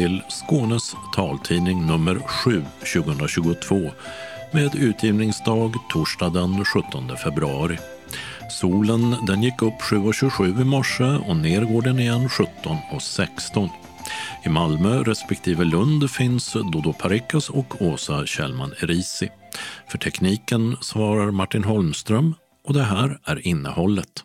Till Skånes taltidning nummer 7 2022 med utgivningsdag torsdag den 17 februari. Solen den gick upp 7.27 i morse och ner går den igen 17.16. I Malmö respektive Lund finns Dodo Parikas och Åsa Kjellman Erisi. För tekniken svarar Martin Holmström och det här är innehållet.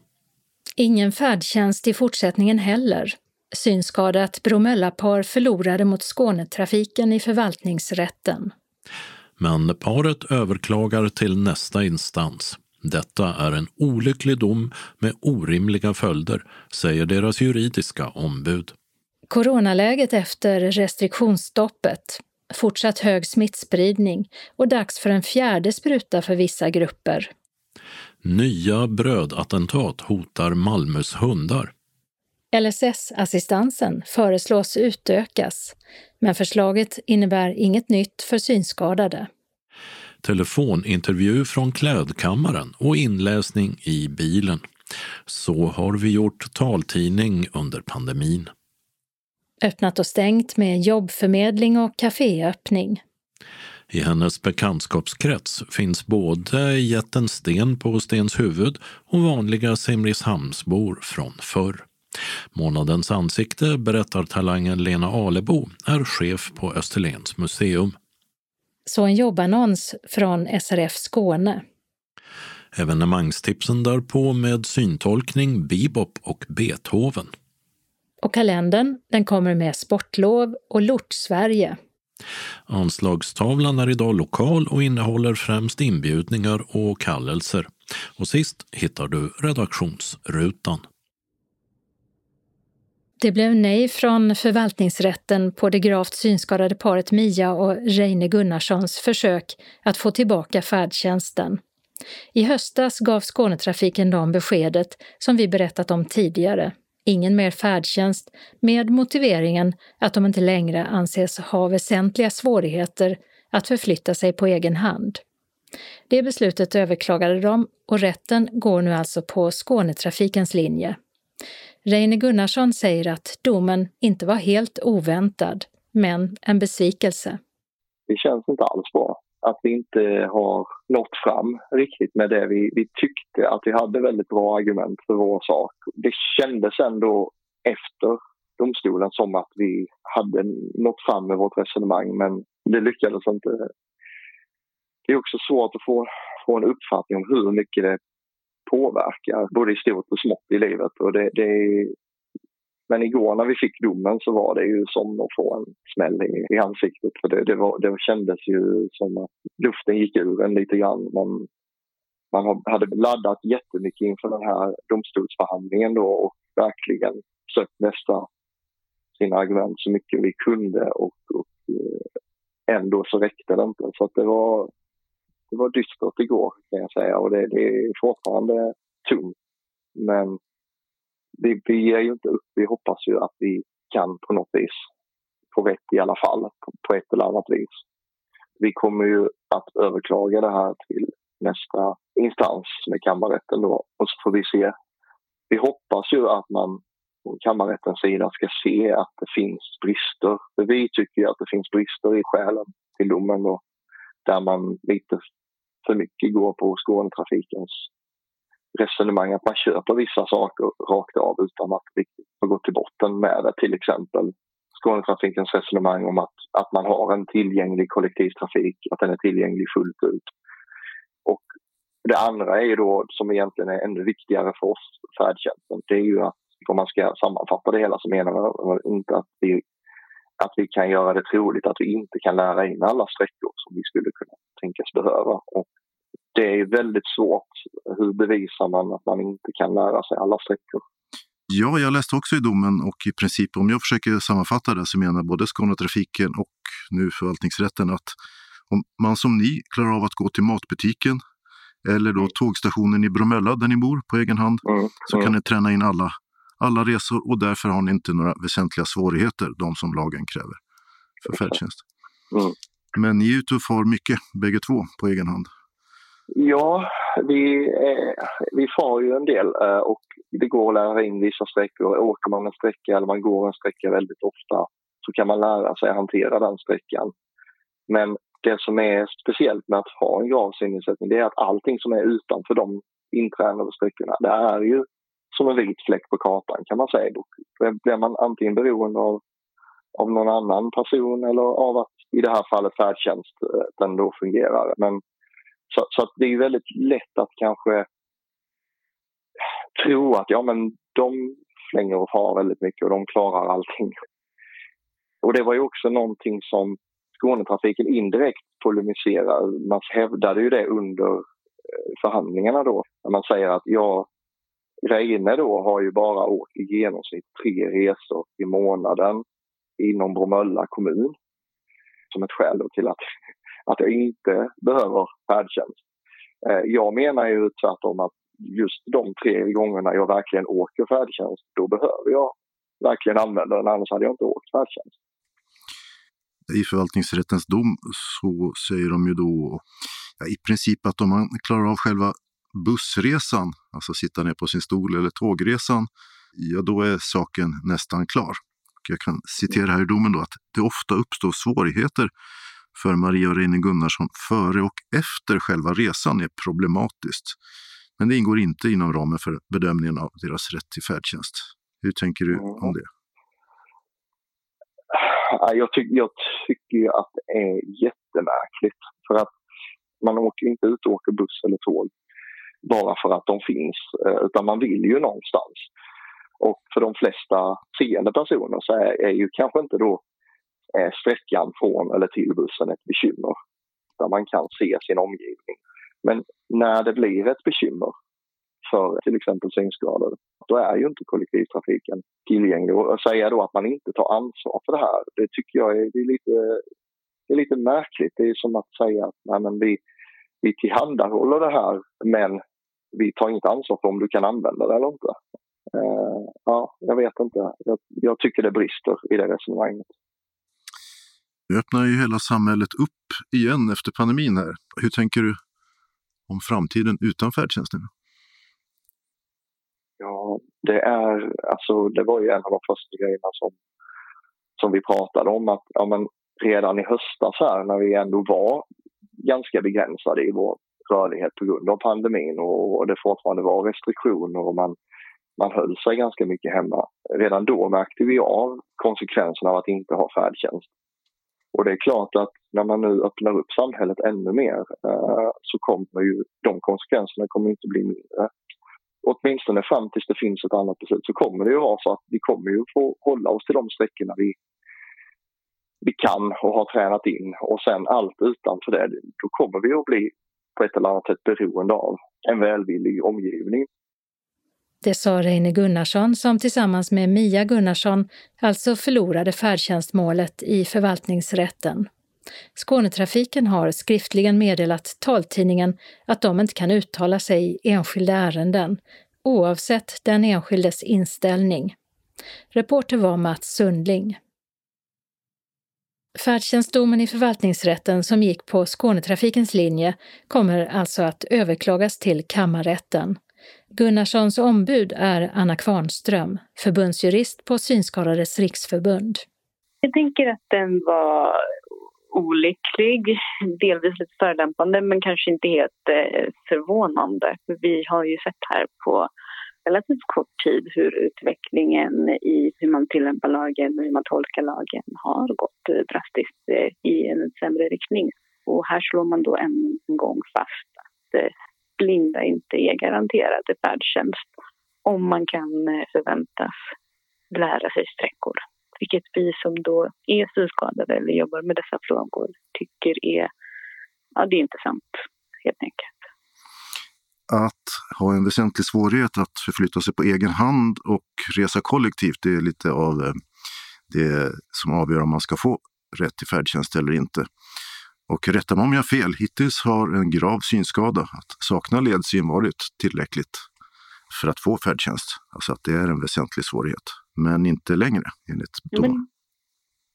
Ingen färdtjänst i fortsättningen heller. Synskadat Bromöllapar förlorade mot Skånetrafiken i förvaltningsrätten. Men paret överklagar till nästa instans. Detta är en olycklig dom med orimliga följder, säger deras juridiska ombud. Coronaläget efter restriktionsstoppet, fortsatt hög smittspridning och dags för en fjärde spruta för vissa grupper. Nya brödattentat hotar Malmös hundar. LSS-assistansen föreslås utökas, men förslaget innebär inget nytt för synskadade. Telefonintervju från klädkammaren och inläsning i bilen. Så har vi gjort taltidning under pandemin. Öppnat och stängt med jobbförmedling och kaféöppning. I hennes bekantskapskrets finns både jätten Sten på Stens huvud och vanliga Simrishamnsbor från förr. Månadens ansikte, berättar talangen Lena Alebo, är chef på Österlens museum. Så en jobbannons från SRF Skåne. Evenemangstipsen därpå med syntolkning, bebop och Beethoven. Och kalendern, den kommer med sportlov och Lort-Sverige. Anslagstavlan är idag lokal och innehåller främst inbjudningar och kallelser. Och sist hittar du redaktionsrutan. Det blev nej från förvaltningsrätten på det gravt synskadade paret Mia och Reine Gunnarssons försök att få tillbaka färdtjänsten. I höstas gav Skånetrafiken dem beskedet som vi berättat om tidigare. Ingen mer färdtjänst med motiveringen att de inte längre anses ha väsentliga svårigheter att förflytta sig på egen hand. Det beslutet överklagade de och rätten går nu alltså på Skånetrafikens linje. Reine Gunnarsson säger att domen inte var helt oväntad, men en besvikelse. Det känns inte alls bra att vi inte har nått fram riktigt med det vi, vi tyckte att vi hade väldigt bra argument för vår sak. Det kändes ändå efter domstolen som att vi hade nått fram med vårt resonemang men det lyckades inte. Det är också svårt att få, få en uppfattning om hur mycket det påverkar både i stort och smått i livet. Och det, det är, men igår när vi fick domen så var det ju som att få en smäll i, i ansiktet. För det, det, var, det kändes ju som att luften gick ur en lite grann. Man, man hade laddat jättemycket inför den här domstolsförhandlingen då och verkligen sökt nästa sina argument så mycket vi kunde och, och eh, ändå så räckte det inte. Så det var det var dystert igår kan jag säga och det, det är fortfarande tungt. Men vi, vi ger ju inte upp. Vi hoppas ju att vi kan på något vis få rätt i alla fall på, på ett eller annat vis. Vi kommer ju att överklaga det här till nästa instans med kammarrätten då och så får vi se. Vi hoppas ju att man från kammarrättens sida ska se att det finns brister. För vi tycker ju att det finns brister i skälen till domen då där man lite för mycket går på Skånetrafikens resonemang att man köper vissa saker rakt av utan att riktigt ha gått till botten med det. Till exempel Skånetrafikens resonemang om att, att man har en tillgänglig kollektivtrafik, att den är tillgänglig fullt ut. Och det andra är ju då, som egentligen är ännu viktigare för oss, färdtjänsten, det är ju att om man ska sammanfatta det hela så menar jag inte att vi att vi kan göra det troligt att vi inte kan lära in alla sträckor som vi skulle kunna tänkas behöva. Och det är väldigt svårt. Hur bevisar man att man inte kan lära sig alla sträckor? Ja, jag läste också i domen och i princip om jag försöker sammanfatta det så menar både Skånetrafiken och nu förvaltningsrätten att om man som ni klarar av att gå till matbutiken eller då mm. tågstationen i Bromölla där ni bor på egen hand mm. så kan mm. ni träna in alla alla resor och därför har ni inte några väsentliga svårigheter, de som lagen kräver för färdtjänst. Mm. Men och far mycket, bägge två, på egen hand. Ja, vi, eh, vi far ju en del eh, och det går att lära in vissa sträckor. Åker man en sträcka eller man går en sträcka väldigt ofta så kan man lära sig att hantera den sträckan. Men det som är speciellt med att ha en grav synnedsättning det är att allting som är utanför de intränade sträckorna, det är ju som en vit fläck på kartan kan man säga. Då blir man antingen beroende av, av någon annan person eller av att i det här fallet färdtjänsten då fungerar. Men, så, så det är väldigt lätt att kanske tro att ja men de flänger och far väldigt mycket och de klarar allting. Och det var ju också någonting som Skånetrafiken indirekt polemiserar. Man hävdade ju det under eh, förhandlingarna då. När man säger att ja, Reine då har ju bara åkt i genomsnitt tre resor i månaden inom Bromölla kommun som ett skäl till att, att jag inte behöver färdtjänst. Eh, jag menar ju tvärtom att just de tre gångerna jag verkligen åker färdtjänst, då behöver jag verkligen använda den, annars hade jag inte åkt färdtjänst. I förvaltningsrättens dom så säger de ju då ja, i princip att om man klarar av själva bussresan, alltså sitta ner på sin stol eller tågresan, ja då är saken nästan klar. Jag kan citera här i domen då att det ofta uppstår svårigheter för Maria och Reine Gunnarsson före och efter själva resan är problematiskt. Men det ingår inte inom ramen för bedömningen av deras rätt till färdtjänst. Hur tänker du om det? Jag, ty jag tycker att det är jättemärkligt. För att man åker inte ut och åker buss eller tåg bara för att de finns, eh, utan man vill ju någonstans. Och för de flesta seende personer så är, är ju kanske inte då är sträckan från eller till bussen ett bekymmer. Där man kan se sin omgivning. Men när det blir ett bekymmer för till exempel synskadade, då är ju inte kollektivtrafiken tillgänglig. Och att säga då att man inte tar ansvar för det här, det tycker jag är, det är lite, det är lite märkligt. Det är som att säga att nej, men vi, vi tillhandahåller det här men vi tar inte ansvar för om du kan använda det eller inte. Uh, ja, jag vet inte. Jag, jag, tycker det brister i det resonemanget. Nu öppnar ju hela samhället upp igen efter pandemin här. Hur tänker du om framtiden utan färdtjänsten? Ja, det är alltså, det var ju en av de första grejerna som, som vi pratade om att ja, men redan i höstas här när vi ändå var ganska begränsade i vår rörlighet på grund av pandemin och, och det fortfarande var restriktioner och man, man höll sig ganska mycket hemma. Redan då märkte vi av konsekvenserna av att inte ha färdtjänst. Och det är klart att när man nu öppnar upp samhället ännu mer eh, så kommer ju de konsekvenserna kommer inte bli mindre. Åtminstone fram tills det finns ett annat beslut så kommer det ju vara så att vi kommer ju få hålla oss till de sträckorna vi, vi kan och har tränat in och sen allt utanför det, då kommer vi att bli på ett eller annat sätt beroende av en välvillig omgivning. Det sa Reine Gunnarsson som tillsammans med Mia Gunnarsson alltså förlorade färdtjänstmålet i förvaltningsrätten. Skånetrafiken har skriftligen meddelat taltidningen att de inte kan uttala sig i enskilda ärenden, oavsett den enskildes inställning. Reporter var Mats Sundling. Färdtjänstdomen i förvaltningsrätten som gick på Skånetrafikens linje kommer alltså att överklagas till kammarrätten. Gunnarssons ombud är Anna Kvarnström, förbundsjurist på Synskadades riksförbund. Jag tänker att den var olycklig, delvis lite förolämpande men kanske inte helt eh, förvånande. Vi har ju sett här på relativt kort tid hur utvecklingen i hur man tillämpar lagen och hur man tolkar lagen har gått eh, drastiskt eh, i en sämre riktning. Och här slår man då än en gång fast att eh, blinda inte är garanterade färdtjänst om man kan förväntas lära sig sträckor. Vilket vi som då är synskadade eller jobbar med dessa frågor tycker är, ja, det är inte sant helt enkelt att ha en väsentlig svårighet att förflytta sig på egen hand och resa kollektivt. Det är lite av eh, det som avgör om man ska få rätt till färdtjänst eller inte. Och rätta mig om jag har fel, hittills har en grav synskada, att sakna ledsyn, varit tillräckligt för att få färdtjänst. Alltså att det är en väsentlig svårighet, men inte längre enligt domen.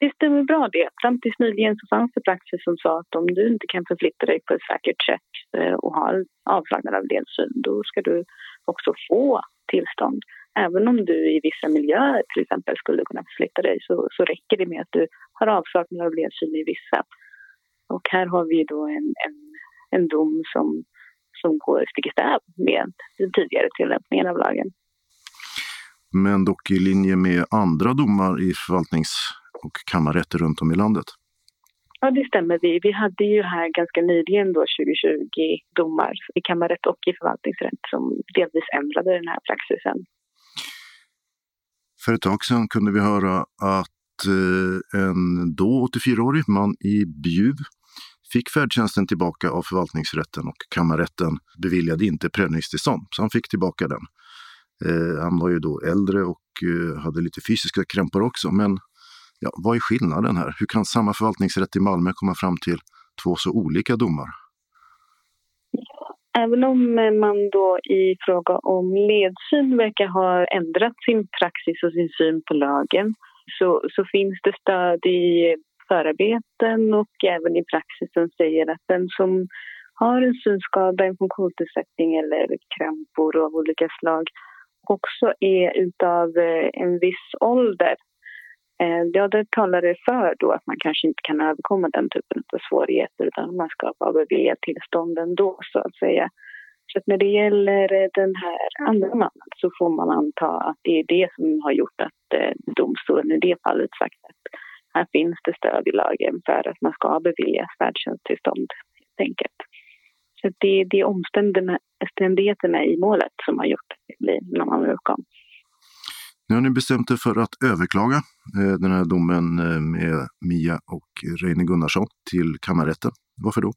Det stämmer bra det. Fram tills nyligen så fanns det praxis som sa att om du inte kan förflytta dig på ett säkert sätt eh, och har avsaknad av ledsyn, då ska du också få tillstånd. Även om du i vissa miljöer till exempel skulle kunna förflytta dig så, så räcker det med att du har avsaknad av ledsyn i vissa. Och här har vi då en, en, en dom som, som går stick i stäv med den tidigare tillämpningen av lagen. Men dock i linje med andra domar i förvaltnings och kammarrätter runt om i landet. Ja, det stämmer. Vi, vi hade ju här ganska nyligen då 2020 domar i kammarrätt och i förvaltningsrätt som delvis ändrade den här praxisen. För ett tag sedan kunde vi höra att eh, en då 84-årig man i Bjuv fick färdtjänsten tillbaka av förvaltningsrätten och kammarrätten beviljade inte prövningstillstånd, så han fick tillbaka den. Eh, han var ju då äldre och eh, hade lite fysiska krämpor också, men Ja, vad är skillnaden här? Hur kan samma förvaltningsrätt i Malmö komma fram till två så olika domar? Även om eh, man då i fråga om ledsyn verkar ha ändrat sin praxis och sin syn på lagen så, så finns det stöd i förarbeten och även i praxis som säger att den som har en synskada, en funktionsnedsättning eller krämpor av olika slag också är utav eh, en viss ålder Eh, ja, det talar det för då att man kanske inte kan överkomma den typen av svårigheter utan man ska vara beviljad tillstånd ändå, så att säga. Så att när det gäller eh, den här andra mannen så får man anta att det är det som har gjort att eh, domstolen i det fallet sagt att här finns det stöd i lagen för att man ska beviljas färdtjänsttillstånd, helt enkelt. Så det, det är omständigheterna i målet som har gjort att det blir en annan utgång. Nu har ni bestämt er för att överklaga eh, den här domen eh, med Mia och Reine Gunnarsson till kammarrätten. Varför då?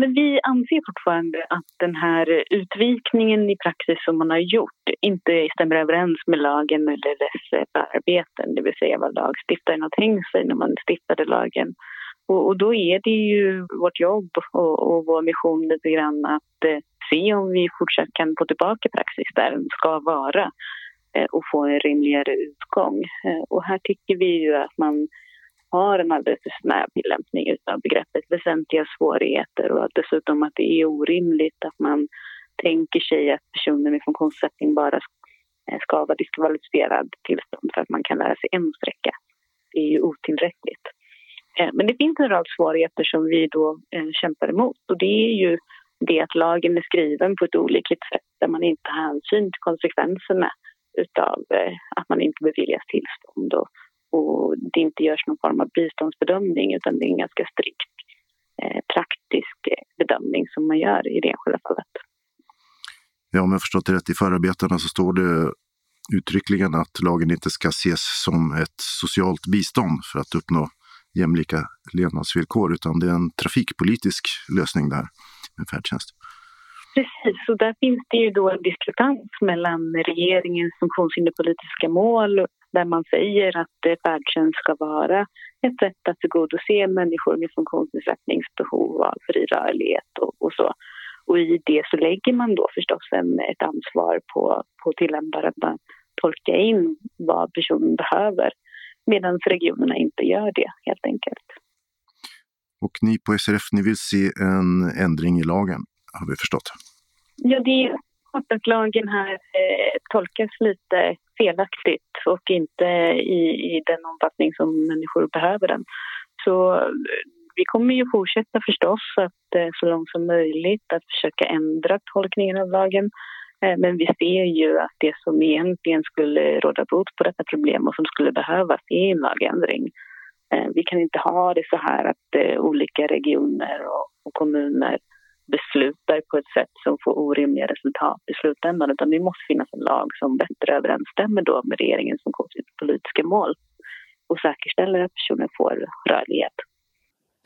Men vi anser fortfarande att den här utvikningen i praxis som man har gjort inte stämmer överens med lagen eller dess eh, arbeten, det vill säga vad lagstiftaren har tänkt sig när man stiftade lagen. Och, och då är det ju vårt jobb och, och vår mission lite grann att eh, se om vi fortsatt kan få tillbaka praxis där den ska vara. Eh, och få en rimligare utgång. Eh, och här tycker vi ju att man har en alldeles för snäv tillämpning av begreppet väsentliga svårigheter och att dessutom att det är orimligt att man tänker sig att personer med funktionsnedsättning bara eh, ska vara diskvalificerad tillstånd för att man kan lära sig en sträcka. Det är ju otillräckligt. Men det finns en rad svårigheter som vi då kämpar emot och det är ju det att lagen är skriven på ett olyckligt sätt där man inte har hänsyn till konsekvenserna utav eh, att man inte beviljas tillstånd och, och det inte görs någon form av biståndsbedömning utan det är en ganska strikt eh, praktisk bedömning som man gör i det enskilda fallet. Ja, om jag förstått det rätt i förarbetena så står det uttryckligen att lagen inte ska ses som ett socialt bistånd för att uppnå jämlika levnadsvillkor, utan det är en trafikpolitisk lösning där med färdtjänst. Precis, och där finns det ju då en diskrepans mellan regeringens funktionshinderpolitiska mål där man säger att färdtjänst ska vara ett sätt att tillgodose människor med funktionsnedsättningsbehov av fri rörlighet och, och, så. Och i det så lägger man då förstås en, ett ansvar på, på tillämparen att tolka in vad personen behöver medan regionerna inte gör det helt enkelt. Och ni på SRF, ni vill se en ändring i lagen? Har vi förstått. Ja, det är att lagen här eh, tolkas lite felaktigt och inte i, i den omfattning som människor behöver den. Så eh, vi kommer ju fortsätta förstås att eh, så långt som möjligt att försöka ändra tolkningen av lagen. Eh, men vi ser ju att det som egentligen skulle råda bot på detta problem och som skulle behövas är en lagändring. Eh, vi kan inte ha det så här att eh, olika regioner och, och kommuner beslutar på ett sätt som får orimliga resultat i slutändan utan det måste finnas en lag som bättre överensstämmer då med regeringens funktionspolitiska mål och säkerställer att personer får rörlighet.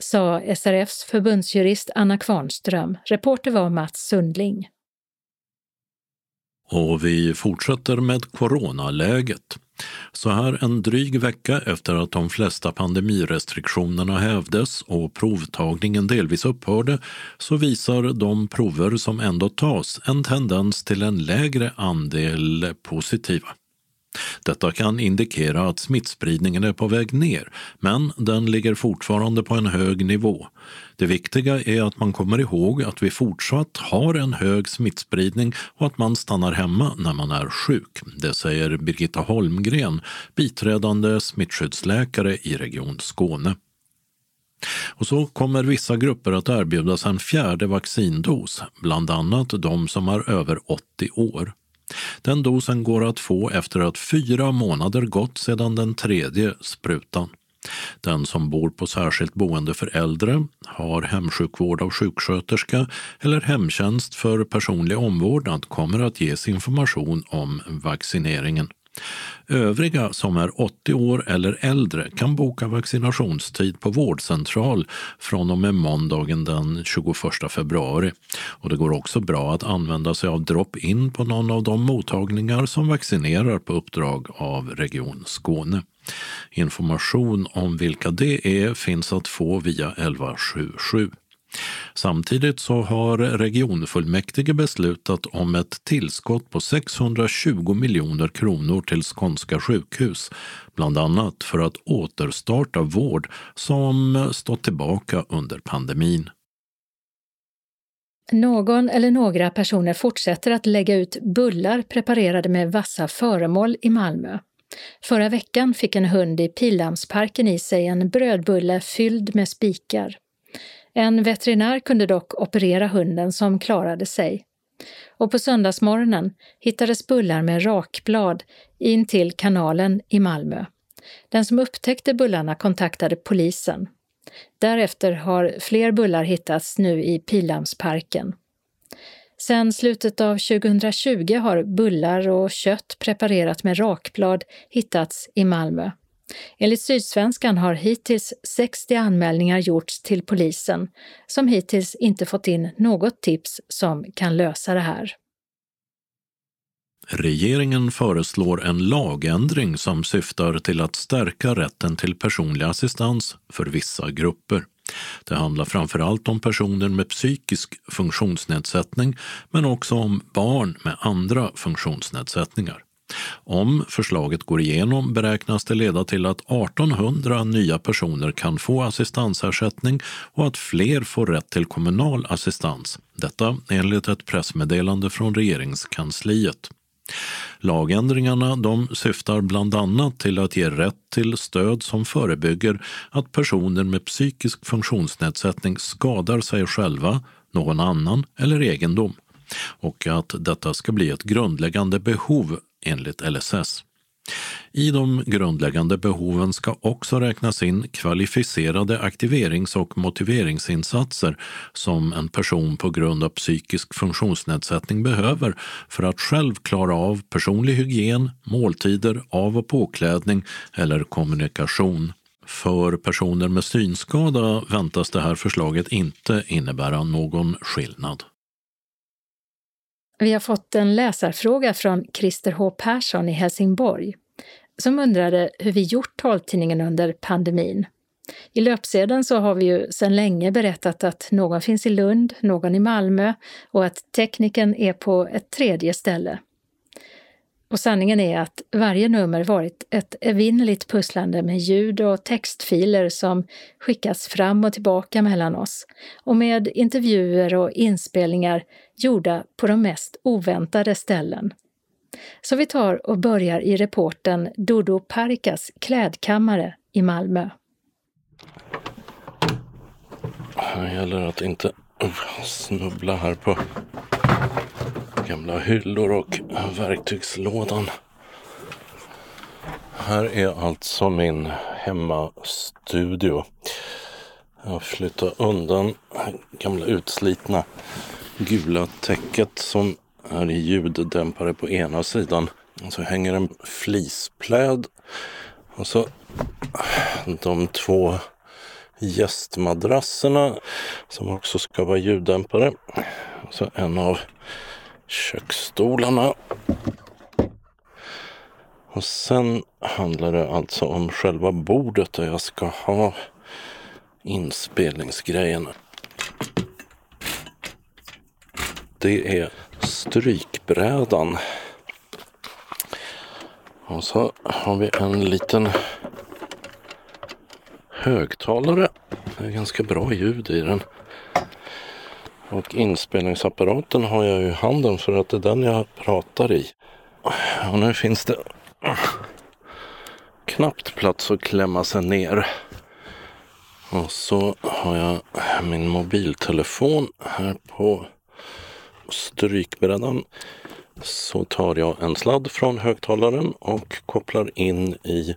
Sa SRFs förbundsjurist Anna Kvarnström. Reporter var Mats Sundling. Och vi fortsätter med coronaläget. Så här en dryg vecka efter att de flesta pandemirestriktionerna hävdes och provtagningen delvis upphörde så visar de prover som ändå tas en tendens till en lägre andel positiva. Detta kan indikera att smittspridningen är på väg ner, men den ligger fortfarande på en hög nivå. Det viktiga är att man kommer ihåg att vi fortsatt har en hög smittspridning och att man stannar hemma när man är sjuk. Det säger Birgitta Holmgren, biträdande smittskyddsläkare i Region Skåne. Och så kommer vissa grupper att erbjudas en fjärde vaccindos, bland annat de som är över 80 år. Den dosen går att få efter att fyra månader gått sedan den tredje sprutan. Den som bor på särskilt boende för äldre, har hemsjukvård av sjuksköterska eller hemtjänst för personlig omvårdnad kommer att ges information om vaccineringen. Övriga som är 80 år eller äldre kan boka vaccinationstid på vårdcentral från och med måndagen den 21 februari. Och det går också bra att använda sig av drop-in på någon av de mottagningar som vaccinerar på uppdrag av Region Skåne. Information om vilka det är finns att få via 1177. Samtidigt så har regionfullmäktige beslutat om ett tillskott på 620 miljoner kronor till skånska sjukhus, bland annat för att återstarta vård som stått tillbaka under pandemin. Någon eller några personer fortsätter att lägga ut bullar preparerade med vassa föremål i Malmö. Förra veckan fick en hund i Pildammsparken i sig en brödbulle fylld med spikar. En veterinär kunde dock operera hunden som klarade sig. Och på söndagsmorgonen hittades bullar med rakblad in till kanalen i Malmö. Den som upptäckte bullarna kontaktade polisen. Därefter har fler bullar hittats nu i Pildammsparken. Sedan slutet av 2020 har bullar och kött preparerat med rakblad hittats i Malmö. Enligt Sydsvenskan har hittills 60 anmälningar gjorts till polisen som hittills inte fått in något tips som kan lösa det här. Regeringen föreslår en lagändring som syftar till att stärka rätten till personlig assistans för vissa grupper. Det handlar framför allt om personer med psykisk funktionsnedsättning men också om barn med andra funktionsnedsättningar. Om förslaget går igenom beräknas det leda till att 1800 nya personer kan få assistansersättning och att fler får rätt till kommunal assistans. Detta enligt ett pressmeddelande från regeringskansliet. Lagändringarna de syftar bland annat till att ge rätt till stöd som förebygger att personer med psykisk funktionsnedsättning skadar sig själva, någon annan eller egendom och att detta ska bli ett grundläggande behov enligt LSS. I de grundläggande behoven ska också räknas in kvalificerade aktiverings och motiveringsinsatser som en person på grund av psykisk funktionsnedsättning behöver för att själv klara av personlig hygien, måltider, av och påklädning eller kommunikation. För personer med synskada väntas det här förslaget inte innebära någon skillnad. Vi har fått en läsarfråga från Christer H Persson i Helsingborg som undrade hur vi gjort taltidningen under pandemin. I löpsedeln så har vi ju sedan länge berättat att någon finns i Lund, någon i Malmö och att tekniken är på ett tredje ställe. Och sanningen är att varje nummer varit ett evinnerligt pusslande med ljud och textfiler som skickats fram och tillbaka mellan oss och med intervjuer och inspelningar gjorda på de mest oväntade ställen. Så vi tar och börjar i reporten Dodo Parikas klädkammare i Malmö. Det gäller att inte snubbla här på gamla hyllor och verktygslådan. Här är alltså min hemmastudio. Jag har flyttat undan gamla utslitna gula täcket som är ljuddämpare på ena sidan. Och så hänger en flispläd. Och så de två gästmadrasserna som också ska vara ljuddämpare. Och så en av köksstolarna. Och sen handlar det alltså om själva bordet där jag ska ha inspelningsgrejerna. Det är strykbrädan. Och så har vi en liten högtalare. Det är ganska bra ljud i den. Och inspelningsapparaten har jag i handen för att det är den jag pratar i. Och nu finns det knappt plats att klämma sig ner. Och så har jag min mobiltelefon här på strykbrädan. Så tar jag en sladd från högtalaren och kopplar in i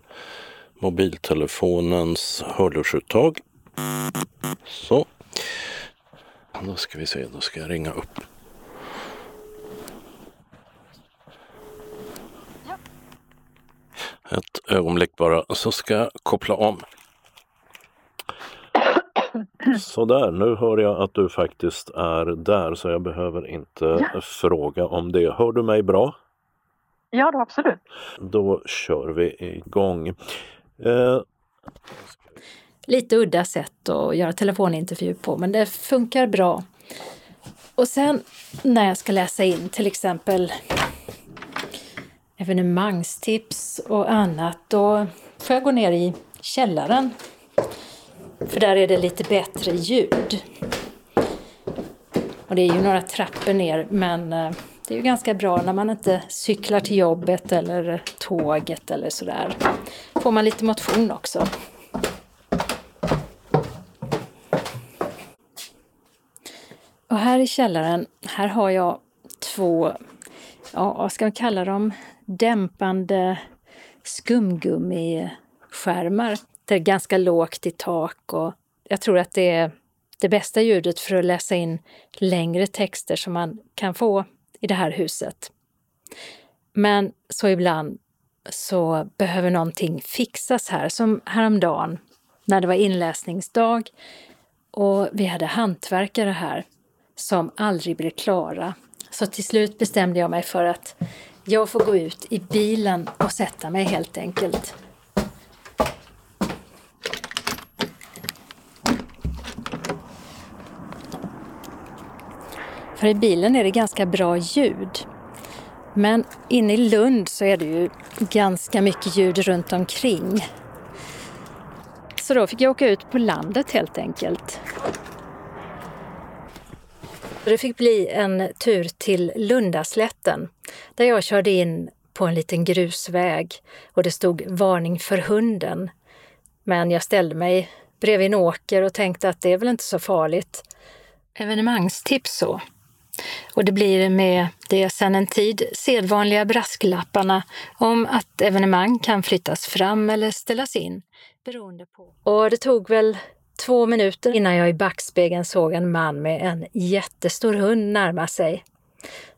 mobiltelefonens hörlursuttag. Så. Då ska vi se, då ska jag ringa upp. Ett ögonblick bara, så ska jag koppla om. Sådär, nu hör jag att du faktiskt är där så jag behöver inte ja. fråga om det. Hör du mig bra? Ja, då, absolut. Då kör vi igång. Eh... Lite udda sätt att göra telefonintervju på, men det funkar bra. Och sen när jag ska läsa in till exempel evenemangstips och annat, då får jag gå ner i källaren för där är det lite bättre ljud. Och det är ju några trappor ner men eh, det är ju ganska bra när man inte cyklar till jobbet eller tåget eller sådär. Får man lite motion också. Och här i källaren, här har jag två, ja vad ska man kalla dem, dämpande skumgummiskärmar. Det är ganska lågt i tak och jag tror att det är det bästa ljudet för att läsa in längre texter som man kan få i det här huset. Men så ibland så behöver någonting fixas här, som häromdagen när det var inläsningsdag och vi hade hantverkare här som aldrig blev klara. Så till slut bestämde jag mig för att jag får gå ut i bilen och sätta mig helt enkelt. För i bilen är det ganska bra ljud. Men inne i Lund så är det ju ganska mycket ljud runt omkring. Så då fick jag åka ut på landet helt enkelt. Det fick bli en tur till Lundaslätten där jag körde in på en liten grusväg och det stod varning för hunden. Men jag ställde mig bredvid en åker och tänkte att det är väl inte så farligt. Evenemangstips så. Och det blir med det sedan en tid sedvanliga brasklapparna om att evenemang kan flyttas fram eller ställas in beroende på. Och det tog väl två minuter innan jag i backspegeln såg en man med en jättestor hund närma sig.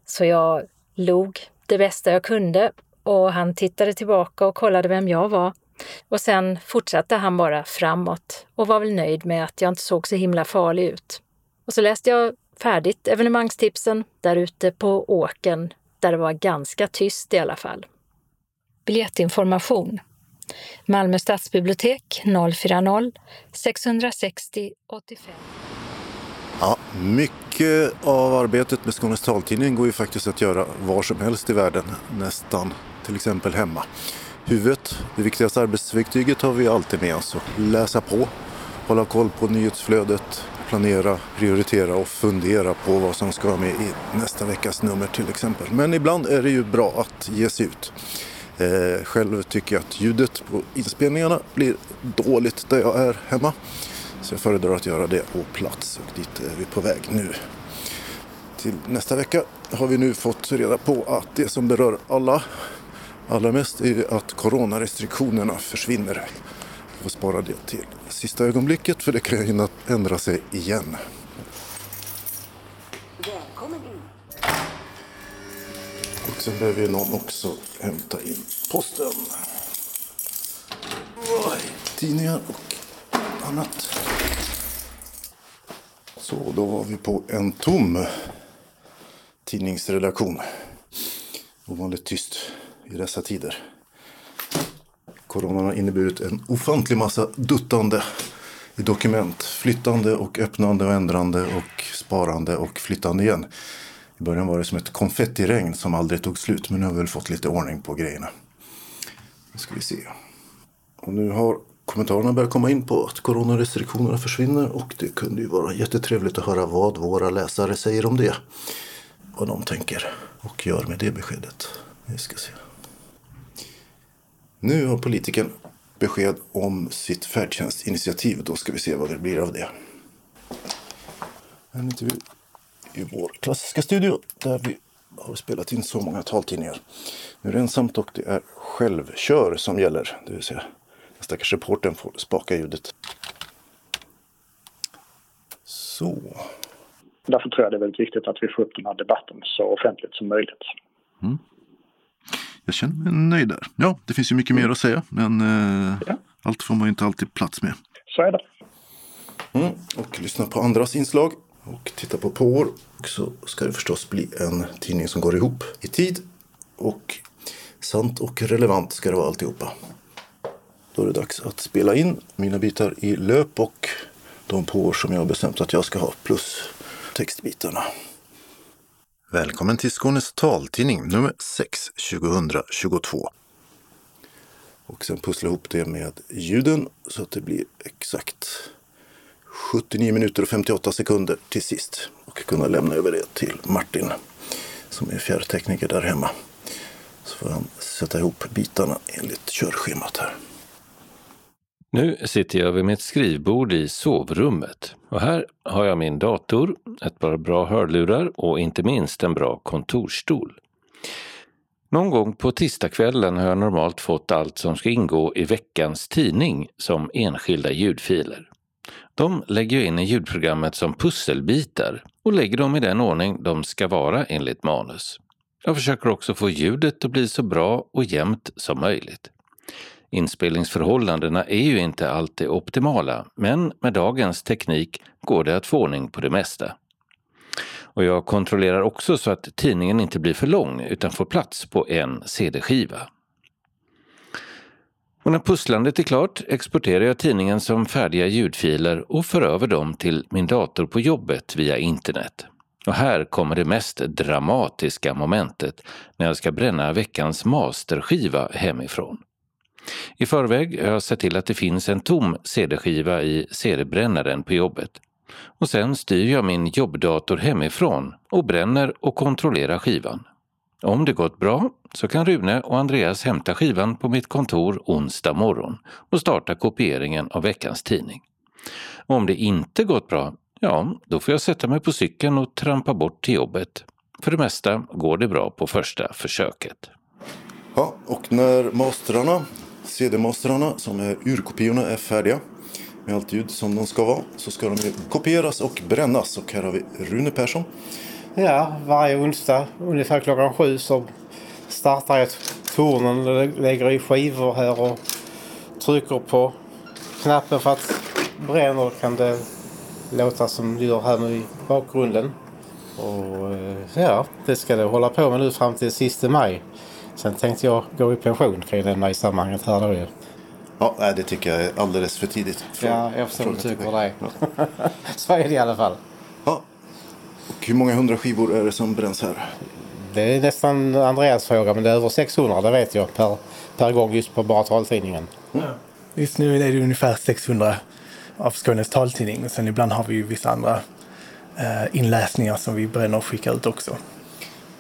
Så jag log det bästa jag kunde och han tittade tillbaka och kollade vem jag var. Och sen fortsatte han bara framåt och var väl nöjd med att jag inte såg så himla farlig ut. Och så läste jag färdigt evenemangstipsen där ute på åken där det var ganska tyst i alla fall. Biljettinformation Malmö stadsbibliotek 040 660 85. Ja, mycket av arbetet med Skånes taltidning går ju faktiskt att göra var som helst i världen, nästan, till exempel hemma. Huvudet, det viktigaste arbetsverktyget, har vi alltid med oss. Läsa på, hålla koll på nyhetsflödet, planera, prioritera och fundera på vad som ska med i nästa veckas nummer till exempel. Men ibland är det ju bra att ge sig ut. Eh, själv tycker jag att ljudet på inspelningarna blir dåligt där jag är hemma. Så jag föredrar att göra det på plats och dit är vi på väg nu. Till nästa vecka har vi nu fått reda på att det som berör alla allra mest är att coronarestriktionerna försvinner. Jag får spara det till sista ögonblicket för det kan hinna ändra sig igen. Och sen behöver ju någon också hämta in posten. Tidningar och annat. Så då var vi på en tom tidningsredaktion. Ovanligt tyst i dessa tider. Coronan har inneburit en ofantlig massa duttande i dokument. Flyttande och öppnande och ändrande och sparande och flyttande igen. I början var det som ett konfettiregn som aldrig tog slut men nu har vi väl fått lite ordning på grejerna. Nu ska vi se. Och nu har kommentarerna börjat komma in på att coronarestriktionerna försvinner och det kunde ju vara jättetrevligt att höra vad våra läsare säger om det. Vad de tänker och gör med det beskedet. Vi ska se. Nu har politiken besked om sitt färdtjänstinitiativ. Då ska vi se vad det blir av det. En intervju i vår klassiska studio där vi har spelat in så många taltidningar. Nu är det ensamt och det är självkör som gäller. Det vill säga den stackars reportern får spaka ljudet. Så. Därför tror jag det är väldigt viktigt att vi får upp den här debatten så offentligt som möjligt. Mm. Jag känner mig nöjd där. Ja, det finns ju mycket mer att säga, men eh, ja. allt får man ju inte alltid plats med. Så är det. Mm. Och lyssna på andras inslag och titta på Pår. Och så ska det förstås bli en tidning som går ihop i tid. Och sant och relevant ska det vara alltihopa. Då är det dags att spela in mina bitar i löp och de Pår som jag har bestämt att jag ska ha plus textbitarna. Välkommen till Skånes taltidning nummer 6 2022. Och sen pussla ihop det med ljuden så att det blir exakt 79 minuter och 58 sekunder till sist. Och kunna lämna över det till Martin som är fjärrtekniker där hemma. Så får han sätta ihop bitarna enligt körschemat här. Nu sitter jag vid mitt skrivbord i sovrummet och här har jag min dator, ett par bra hörlurar och inte minst en bra kontorsstol. Någon gång på tisdagskvällen har jag normalt fått allt som ska ingå i veckans tidning som enskilda ljudfiler. De lägger jag in i ljudprogrammet som pusselbitar och lägger dem i den ordning de ska vara enligt manus. Jag försöker också få ljudet att bli så bra och jämnt som möjligt. Inspelningsförhållandena är ju inte alltid optimala, men med dagens teknik går det att få ordning på det mesta. Och jag kontrollerar också så att tidningen inte blir för lång utan får plats på en CD-skiva. Och när pusslandet är klart exporterar jag tidningen som färdiga ljudfiler och för över dem till min dator på jobbet via internet. Och här kommer det mest dramatiska momentet när jag ska bränna veckans masterskiva hemifrån. I förväg har jag sett till att det finns en tom CD-skiva i CD-brännaren på jobbet. Och sen styr jag min jobbdator hemifrån och bränner och kontrollerar skivan. Om det gått bra så kan Rune och Andreas hämta skivan på mitt kontor onsdag morgon och starta kopieringen av veckans tidning. Om det inte gått bra, ja, då får jag sätta mig på cykeln och trampa bort till jobbet. För det mesta går det bra på första försöket. Ja, och när mastrarna, CD-mastrarna som är urkopiorna är färdiga med allt ljud som de ska vara så ska de kopieras och brännas. Och här har vi Rune Persson Ja, varje onsdag ungefär klockan sju så startar jag tornen och lägger i skivor här och trycker på knappen för att bränner kan det låta som det gör här nu i bakgrunden. Och eh, ja, det ska det hålla på med nu fram till sista maj. Sen tänkte jag gå i pension kan jag nämna i sammanhanget här då ju. Ja, det tycker jag är alldeles för tidigt. Från, ja, förstår du tycker det. Ja. Så är det i alla fall. Och hur många hundra skivor är det som bränns här? Det är nästan Andreas fråga men det är över 600 det vet jag per, per gång just på bara taltidningen. Mm. Just nu är det ungefär 600 av Skånes taltidning. Sen ibland har vi ju vissa andra eh, inläsningar som vi bränner och skickar ut också.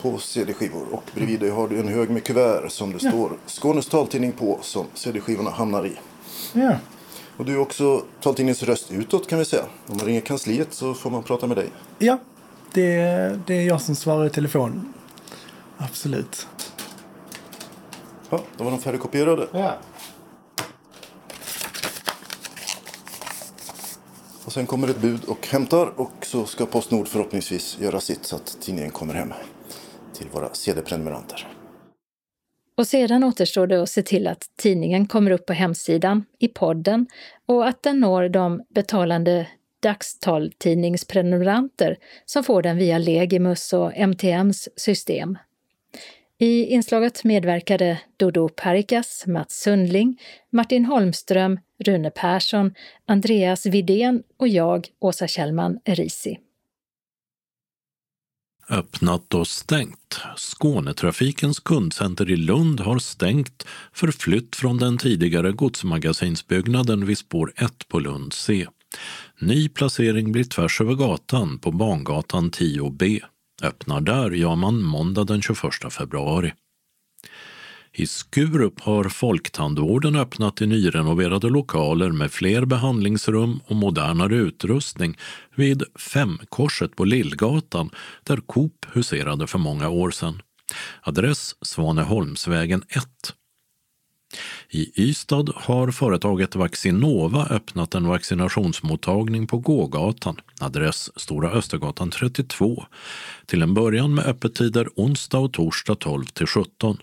På CD-skivor och bredvid dig har du en hög med kuvert som det ja. står Skånes taltidning på som CD-skivorna hamnar i. Ja. Och du är också taltidningens röst utåt kan vi säga. Om man ringer kansliet så får man prata med dig. Ja, det, det är jag som svarar i telefon. Absolut. Ja, då var de färdigkopierade. Ja. Och sen kommer ett bud och hämtar och så ska Postnord förhoppningsvis göra sitt så att tidningen kommer hem till våra CD-prenumeranter. Och sedan återstår det att se till att tidningen kommer upp på hemsidan, i podden och att den når de betalande dagstaltidningsprenumeranter som får den via Legimus och MTMs system. I inslaget medverkade Dodo Parikas, Mats Sundling, Martin Holmström, Rune Persson, Andreas Vidén och jag, Åsa Kjellman Erisi. Öppnat och stängt. Skånetrafikens kundcenter i Lund har stängt för flytt från den tidigare godsmagasinsbyggnaden vid spår 1 på Lund C. Ny placering blir tvärs över gatan på Bangatan 10B. Öppnar där gör man måndag den 21 februari. I Skurup har Folktandvården öppnat i nyrenoverade lokaler med fler behandlingsrum och modernare utrustning vid Femkorset på Lillgatan där Coop huserade för många år sedan. Adress Svaneholmsvägen 1. I Ystad har företaget Vaccinova öppnat en vaccinationsmottagning på Gågatan, adress Stora Östergatan 32, till en början med öppettider onsdag och torsdag 12 till 17.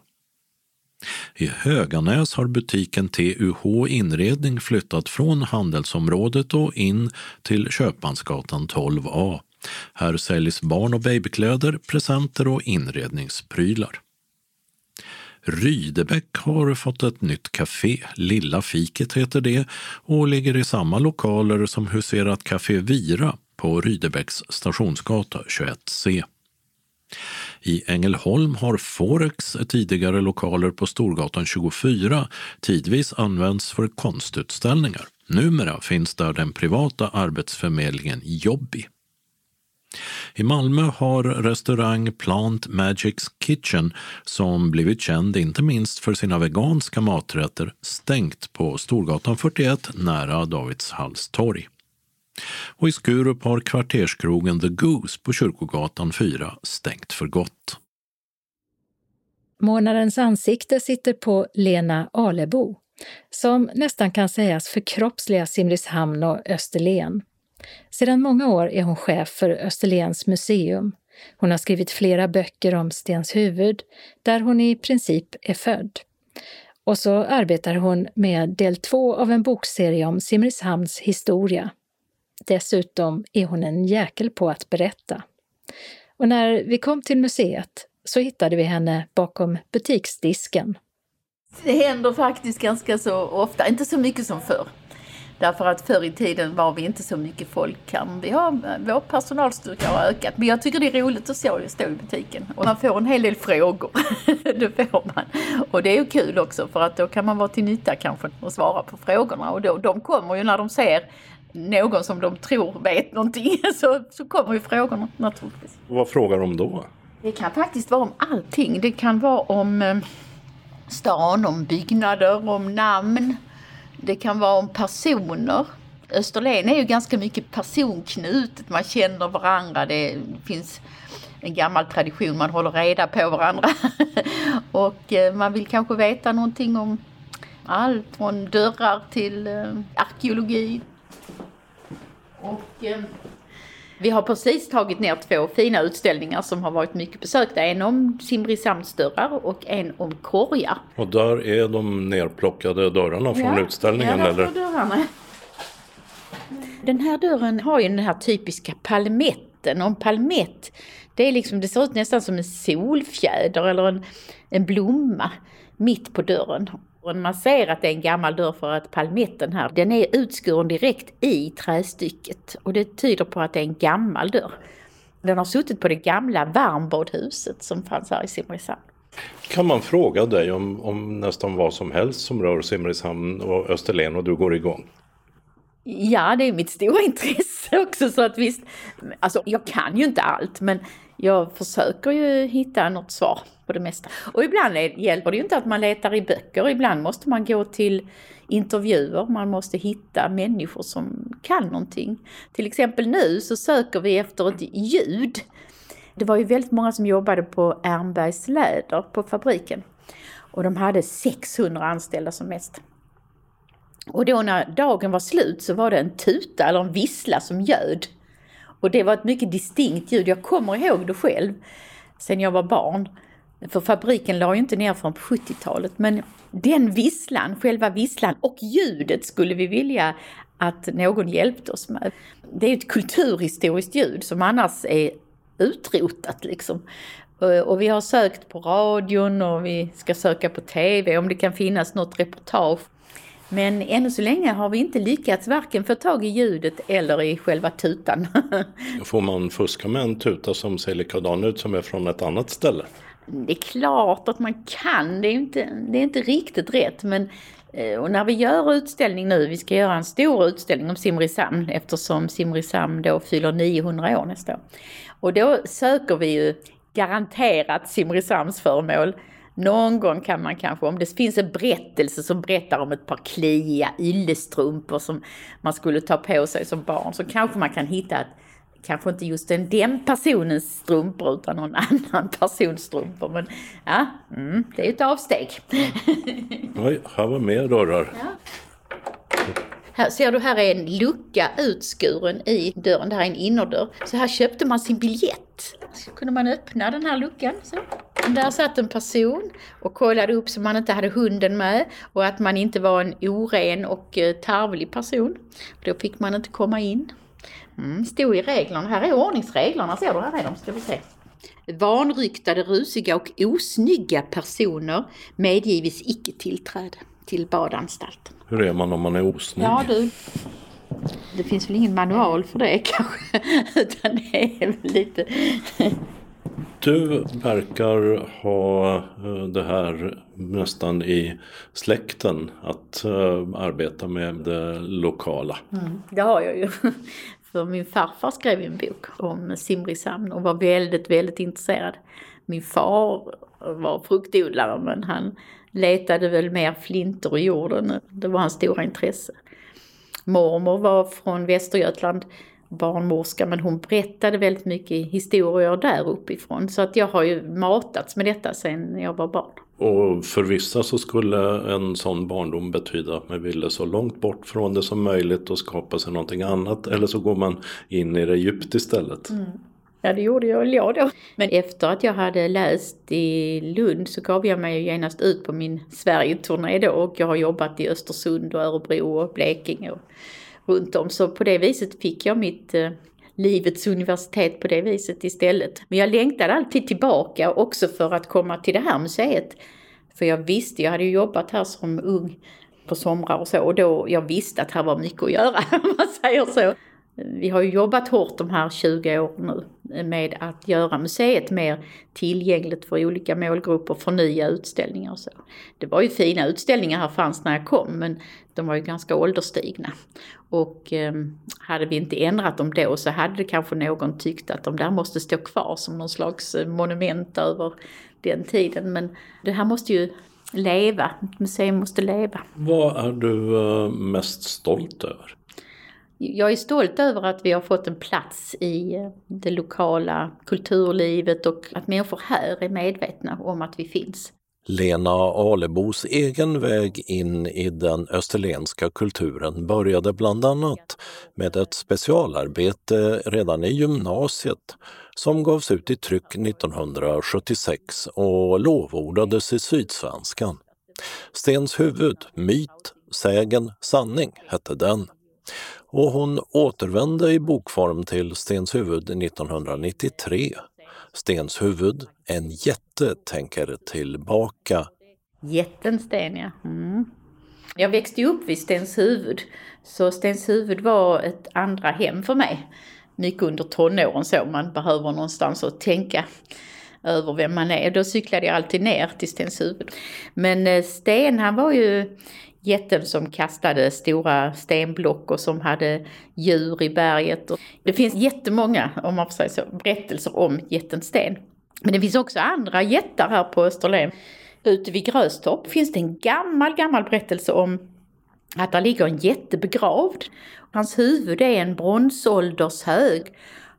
I Höganäs har butiken TUH Inredning flyttat från handelsområdet och in till Köpmansgatan 12A. Här säljs barn och babykläder, presenter och inredningsprylar. Rydebäck har fått ett nytt café, Lilla fiket heter det och ligger i samma lokaler som huserat Café Vira på Rydebäcks stationsgata 21C. I Ängelholm har Forex tidigare lokaler på Storgatan 24 tidvis använts för konstutställningar. Numera finns där den privata arbetsförmedlingen Jobbi. I Malmö har restaurang Plant Magics Kitchen, som blivit känd inte minst för sina veganska maträtter, stängt på Storgatan 41 nära Davidshalls torg. Och i Skurup har kvarterskrogen The Goose på Kyrkogatan 4 stängt för gott. Månadens ansikte sitter på Lena Alebo, som nästan kan sägas förkroppsliga Simrishamn och Österlen. Sedan många år är hon chef för Österlens museum. Hon har skrivit flera böcker om Stenshuvud, där hon i princip är född. Och så arbetar hon med del två av en bokserie om Simrishamns historia. Dessutom är hon en jäkel på att berätta. Och när vi kom till museet så hittade vi henne bakom butiksdisken. Det händer faktiskt ganska så ofta, inte så mycket som förr. Därför att förr i tiden var vi inte så mycket folk här. Vi har, vår personalstyrka har ökat. Men jag tycker det är roligt att stå, stå i butiken. Och man får en hel del frågor. det får man. Och det är ju kul också för att då kan man vara till nytta kanske och svara på frågorna. Och då, de kommer ju när de ser någon som de tror vet någonting så, så kommer ju frågorna naturligtvis. Vad frågar de då? Det kan faktiskt vara om allting. Det kan vara om eh, stan, om byggnader, om namn. Det kan vara om personer. Österlen är ju ganska mycket personknutet. Man känner varandra. Det finns en gammal tradition. Man håller reda på varandra. och eh, man vill kanske veta någonting om allt från dörrar till eh, arkeologi. Och eh, vi har precis tagit ner två fina utställningar som har varit mycket besökta. En om Simrishamnsdörrar och en om korgar. Och där är de nerplockade dörrarna från ja, utställningen? Ja, eller? dörrarna. Den här dörren har ju den här typiska palmetten. Och en palmett, det, är liksom, det ser ut nästan som en solfjäder eller en, en blomma mitt på dörren. Och man ser att det är en gammal dörr för att palmetten här, den är utskuren direkt i trästycket. Och det tyder på att det är en gammal dörr. Den har suttit på det gamla varmbadhuset som fanns här i Simrishamn. Kan man fråga dig om, om nästan vad som helst som rör Simrishamn och Österlen och du går igång? Ja, det är mitt stora intresse också så att visst, alltså jag kan ju inte allt men jag försöker ju hitta något svar på det mesta. Och ibland hjälper det ju inte att man letar i böcker, ibland måste man gå till intervjuer, man måste hitta människor som kan någonting. Till exempel nu så söker vi efter ett ljud. Det var ju väldigt många som jobbade på Ernbergs läder på fabriken och de hade 600 anställda som mest. Och då när dagen var slut så var det en tuta eller en vissla som ljöd. Och det var ett mycket distinkt ljud. Jag kommer ihåg det själv sen jag var barn. För fabriken la ju inte ner förrän på 70-talet. Men den visslan, själva visslan och ljudet skulle vi vilja att någon hjälpte oss med. Det är ett kulturhistoriskt ljud som annars är utrotat liksom. Och vi har sökt på radion och vi ska söka på TV om det kan finnas något reportage. Men ännu så länge har vi inte lyckats varken få tag i ljudet eller i själva tutan. Får man fuska med en tuta som ser likadan ut som är från ett annat ställe? Det är klart att man kan, det är inte, det är inte riktigt rätt men eh, och när vi gör utställning nu, vi ska göra en stor utställning om Simrishamn eftersom Simrishamn då fyller 900 år nästa år. Och då söker vi ju garanterat Simrishamns föremål någon gång kan man kanske, om det finns en berättelse som berättar om ett par kliiga yllestrumpor som man skulle ta på sig som barn, så kanske man kan hitta ett kanske inte just den, den personens strumpor utan någon annan persons strumpor. Men ja, mm, det är ett avsteg. Oj, här var mer dörrar. Ja. Här ser du, här är en lucka utskuren i dörren. Det här är en innerdörr. Så här köpte man sin biljett. Så kunde man öppna den här luckan. Så. Där satt en person och kollade upp så man inte hade hunden med och att man inte var en oren och eh, tarvlig person. Då fick man inte komma in. Mm, stod i reglerna. Här är ordningsreglerna, ser du? Här är de, ska vi se. Vanryktade, rusiga och osnygga personer medgives icke tillträde till badanstalten. Hur är man om man är osnygg? Ja du, det finns väl ingen manual för det kanske, utan det är väl lite... Du verkar ha eh, det här nästan i släkten att uh, arbeta med det lokala. Mm, det har jag ju. För min farfar skrev en bok om Simrishamn och var väldigt, väldigt intresserad. Min far var fruktodlare men han letade väl mer flintor i jorden. Det var hans stora intresse. Mormor var från Västergötland, barnmorska, men hon berättade väldigt mycket historier där uppifrån. Så att jag har ju matats med detta sedan jag var barn. Och för vissa så skulle en sån barndom betyda att man ville så långt bort från det som möjligt och skapa sig någonting annat. Eller så går man in i det djupt istället. Mm. Ja, det gjorde jag, jag då. Men efter att jag hade läst i Lund så gav jag mig genast ut på min Sverigeturné då och jag har jobbat i Östersund och Örebro och Blekinge och runt om. Så på det viset fick jag mitt eh, livets universitet på det viset istället. Men jag längtade alltid tillbaka också för att komma till det här museet. För jag visste, jag hade ju jobbat här som ung på somrar och så och då jag visste att här var mycket att göra om man säger så. Vi har ju jobbat hårt de här 20 åren nu med att göra museet mer tillgängligt för olika målgrupper, förnya utställningar och så. Det var ju fina utställningar här fanns när jag kom men de var ju ganska ålderstigna. Och eh, hade vi inte ändrat dem då så hade det kanske någon tyckt att de där måste stå kvar som någon slags eh, monument över den tiden. Men det här måste ju leva, ett museum måste leva. Vad är du eh, mest stolt över? Jag är stolt över att vi har fått en plats i eh, det lokala kulturlivet och att människor här är medvetna om att vi finns. Lena Alebos egen väg in i den österlenska kulturen började bland annat med ett specialarbete redan i gymnasiet som gavs ut i tryck 1976 och lovordades i Sydsvenskan. Stens huvud, myt, sägen, sanning hette den och hon återvände i bokform till Stenshuvud 1993. Stenshuvud, en jätte tänker tillbaka. Jätten Sten, ja. Mm. Jag växte upp vid Stenshuvud, så Stenshuvud var ett andra hem för mig. Mycket under tonåren så, man behöver någonstans att tänka över vem man är. Då cyklade jag alltid ner till Stenshuvud. Men eh, Sten han var ju jätten som kastade stora stenblock och som hade djur i berget. Det finns jättemånga, om man får säga så, berättelser om jätten Sten. Men det finns också andra jättar här på Österlen. Ute vid Gröstorp finns det en gammal, gammal berättelse om att där ligger en jätte begravd. Hans huvud är en bronsåldershög.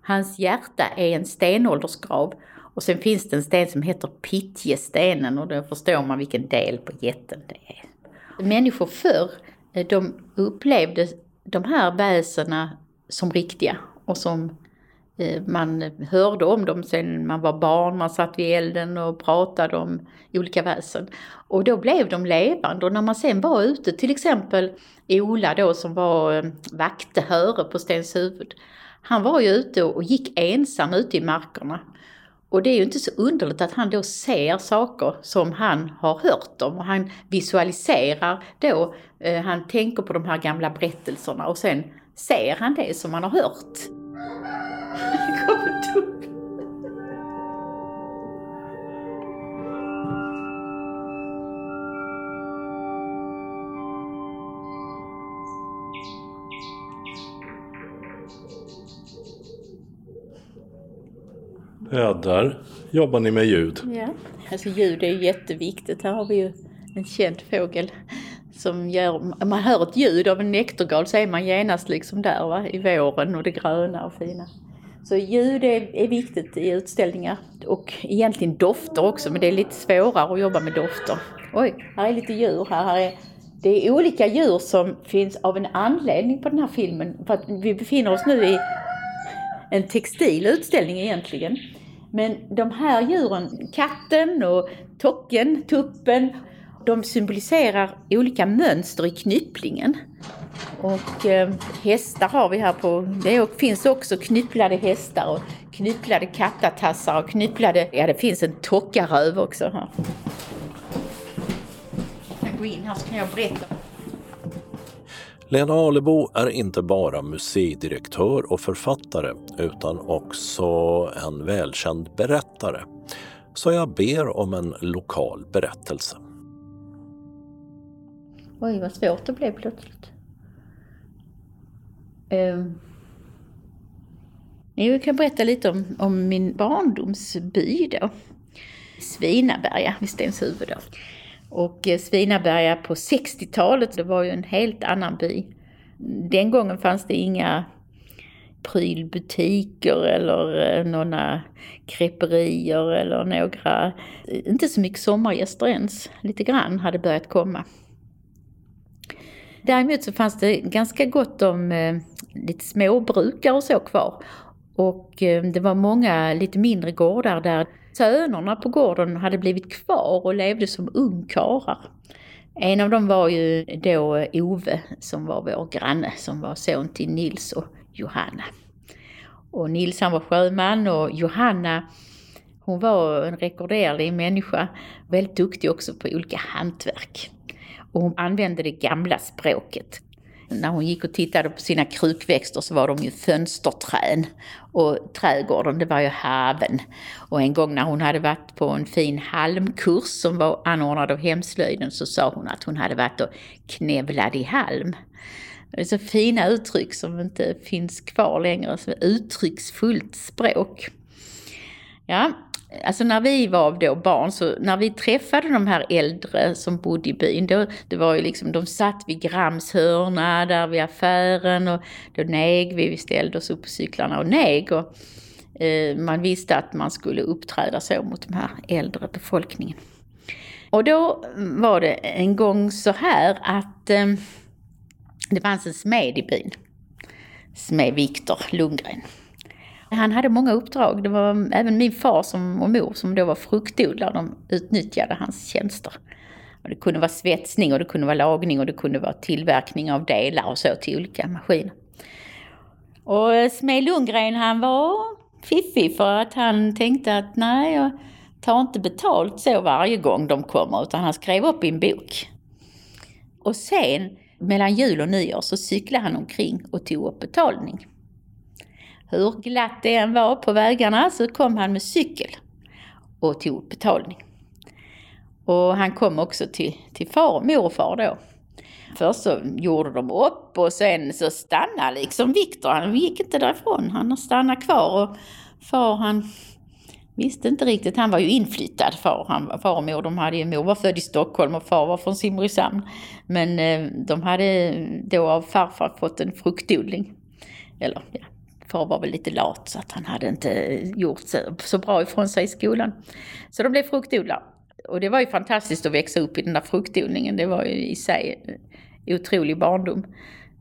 Hans hjärta är en stenåldersgrav. Och sen finns det en sten som heter Pittjestenen och då förstår man vilken del på jätten det är människor förr, eh, de upplevde de här väsena som riktiga och som eh, man hörde om dem sen man var barn, man satt vid elden och pratade om olika väsen. Och då blev de levande och när man sen var ute, till exempel Ola då som var eh, vaktehöre på Stenshuvud. Han var ju ute och gick ensam ute i markerna. Och det är ju inte så underligt att han då ser saker som han har hört om och han visualiserar då, eh, han tänker på de här gamla berättelserna och sen ser han det som han har hört. Ja, där jobbar ni med ljud. Ja, alltså ljud är jätteviktigt. Här har vi ju en känd fågel som gör, om man hör ett ljud av en näktergal så är man genast liksom där va, i våren och det gröna och fina. Så ljud är, är viktigt i utställningar och egentligen dofter också men det är lite svårare att jobba med dofter. Oj, här är lite djur här. här är, det är olika djur som finns av en anledning på den här filmen. För att vi befinner oss nu i en textil utställning egentligen. Men de här djuren, katten och tocken, tuppen, de symboliserar olika mönster i knypplingen. Och eh, hästar har vi här på, det finns också knypplade hästar och knypplade kattatassar och knypplade, ja det finns en tockaröv också här. Jag går in här så kan jag berätta. Lena Alebo är inte bara museidirektör och författare utan också en välkänd berättare. Så jag ber om en lokal berättelse. Oj, vad svårt det blev plötsligt. Ehm. Um. Jag kan berätta lite om, om min barndomsby då. Svinaberga vid Stenshuvud. Och eh, Svinaberga på 60-talet, det var ju en helt annan by. Den gången fanns det inga prylbutiker eller eh, några kreperier eller några, eh, inte så mycket sommargäster ens, lite grann hade börjat komma. Däremot så fanns det ganska gott om eh, lite småbrukare och så kvar. Och eh, det var många lite mindre gårdar där sönerna på gården hade blivit kvar och levde som ungkarlar. En av dem var ju då Ove som var vår granne som var son till Nils och Johanna. Och Nils han var sjöman och Johanna hon var en rekorderlig människa, väldigt duktig också på olika hantverk. Och hon använde det gamla språket. När hon gick och tittade på sina krukväxter så var de ju fönsterträn. Och trädgården det var ju haven. Och en gång när hon hade varit på en fin halmkurs som var anordnad av hemslöjden så sa hon att hon hade varit och knävlad i halm. Det är så fina uttryck som inte finns kvar längre, så uttrycksfullt språk. Ja, Alltså när vi var då barn, så när vi träffade de här äldre som bodde i byn, då, det var ju liksom, de satt vid Grams hörna där vid affären och då neg vi, vi ställde oss upp på cyklarna och neg. Och, eh, man visste att man skulle uppträda så mot de här äldre befolkningen. Och då var det en gång så här att eh, det fanns en smed i byn. Smed Viktor Lundgren. Han hade många uppdrag. Det var även min far som, och mor som då var fruktodlare, de utnyttjade hans tjänster. Och det kunde vara svetsning och det kunde vara lagning och det kunde vara tillverkning av delar och så till olika maskiner. Och Smed Lundgren han var fiffig för att han tänkte att nej, jag tar inte betalt så varje gång de kommer utan han skrev upp i en bok. Och sen mellan jul och nyår så cyklade han omkring och tog upp betalning. Hur glatt det än var på vägarna så kom han med cykel och tog betalning. Och han kom också till, till far, och morfar då. Först så gjorde de upp och sen så stannade liksom Viktor, han gick inte därifrån. Han stannade kvar och far han visste inte riktigt, han var ju inflyttad far, han, far och mor. De hade ju, mor var född i Stockholm och far var från Simrishamn. Men eh, de hade då av farfar fått en fruktodling. Eller ja, Far var väl lite lat så att han hade inte gjort så, så bra ifrån sig i skolan. Så de blev fruktodlare. Och det var ju fantastiskt att växa upp i den där fruktodlingen. Det var ju i sig otrolig barndom.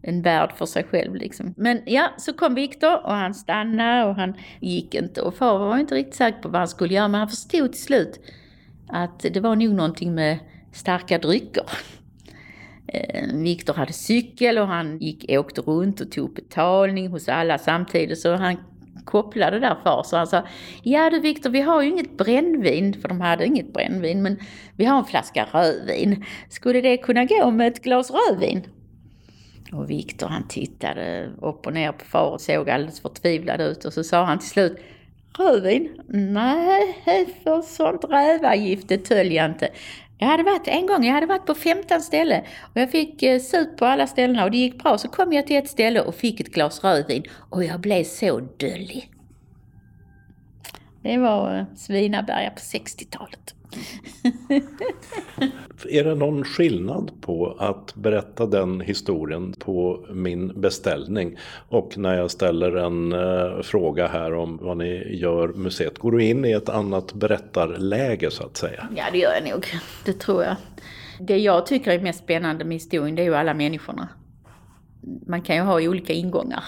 En värld för sig själv liksom. Men ja, så kom Viktor och han stannade och han gick inte. Och far var inte riktigt säker på vad han skulle göra men han förstod till slut att det var nog någonting med starka drycker. Eh, Viktor hade cykel och han gick, åkte runt och tog betalning hos alla samtidigt så han kopplade där far. Så han sa, ja du Viktor, vi har ju inget brännvin, för de hade inget brännvin, men vi har en flaska rödvin. Skulle det kunna gå med ett glas rödvin? Och Viktor han tittade upp och ner på far och såg alldeles förtvivlad ut och så sa han till slut Rödvin? Nej, för sånt rävagift det töll jag inte. Jag hade varit en gång, jag hade varit på 15 ställen och jag fick eh, sup på alla ställena och det gick bra. Så kom jag till ett ställe och fick ett glas rödvin och jag blev så döllig. Det var eh, Svinaberga på 60-talet. Är det någon skillnad på att berätta den historien på min beställning och när jag ställer en eh, fråga här om vad ni gör museet? Går du in i ett annat berättarläge så att säga? Ja, det gör jag nog. Det tror jag. Det jag tycker är mest spännande med historien, det är ju alla människorna. Man kan ju ha olika ingångar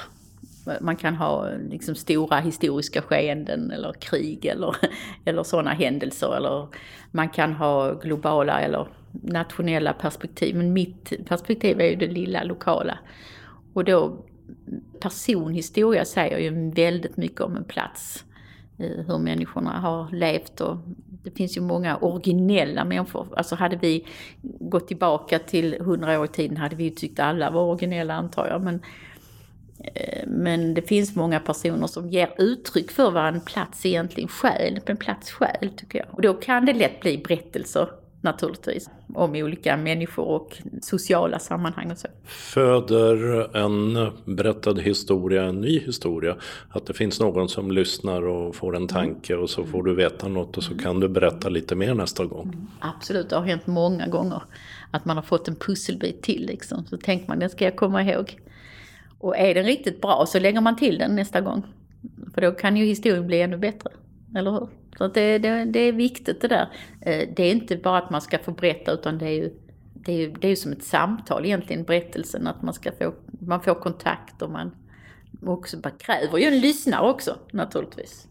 man kan ha liksom stora historiska skeenden eller krig eller, eller sådana händelser. Eller man kan ha globala eller nationella perspektiv. Men mitt perspektiv är ju det lilla lokala. Och då personhistoria säger ju väldigt mycket om en plats. Eh, hur människorna har levt och det finns ju många originella människor. Alltså hade vi gått tillbaka till hundra år i tiden hade vi ju tyckt alla var originella antar jag. Men men det finns många personer som ger uttryck för vad en plats egentligen själ, en plats själ tycker jag. Och då kan det lätt bli berättelser naturligtvis om olika människor och sociala sammanhang och så. Föder en berättad historia en ny historia? Att det finns någon som lyssnar och får en tanke och så får du veta något och så kan du berätta lite mer nästa gång? Mm. Absolut, det har hänt många gånger att man har fått en pusselbit till liksom. Så tänker man, den ska jag komma ihåg. Och är den riktigt bra så lägger man till den nästa gång. För då kan ju historien bli ännu bättre. Eller hur? Så det, det, det är viktigt det där. Eh, det är inte bara att man ska få berätta utan det är ju det är ju det är som ett samtal egentligen, berättelsen. Att man ska få, man får kontakt och man också kräver ju en lyssnare också naturligtvis.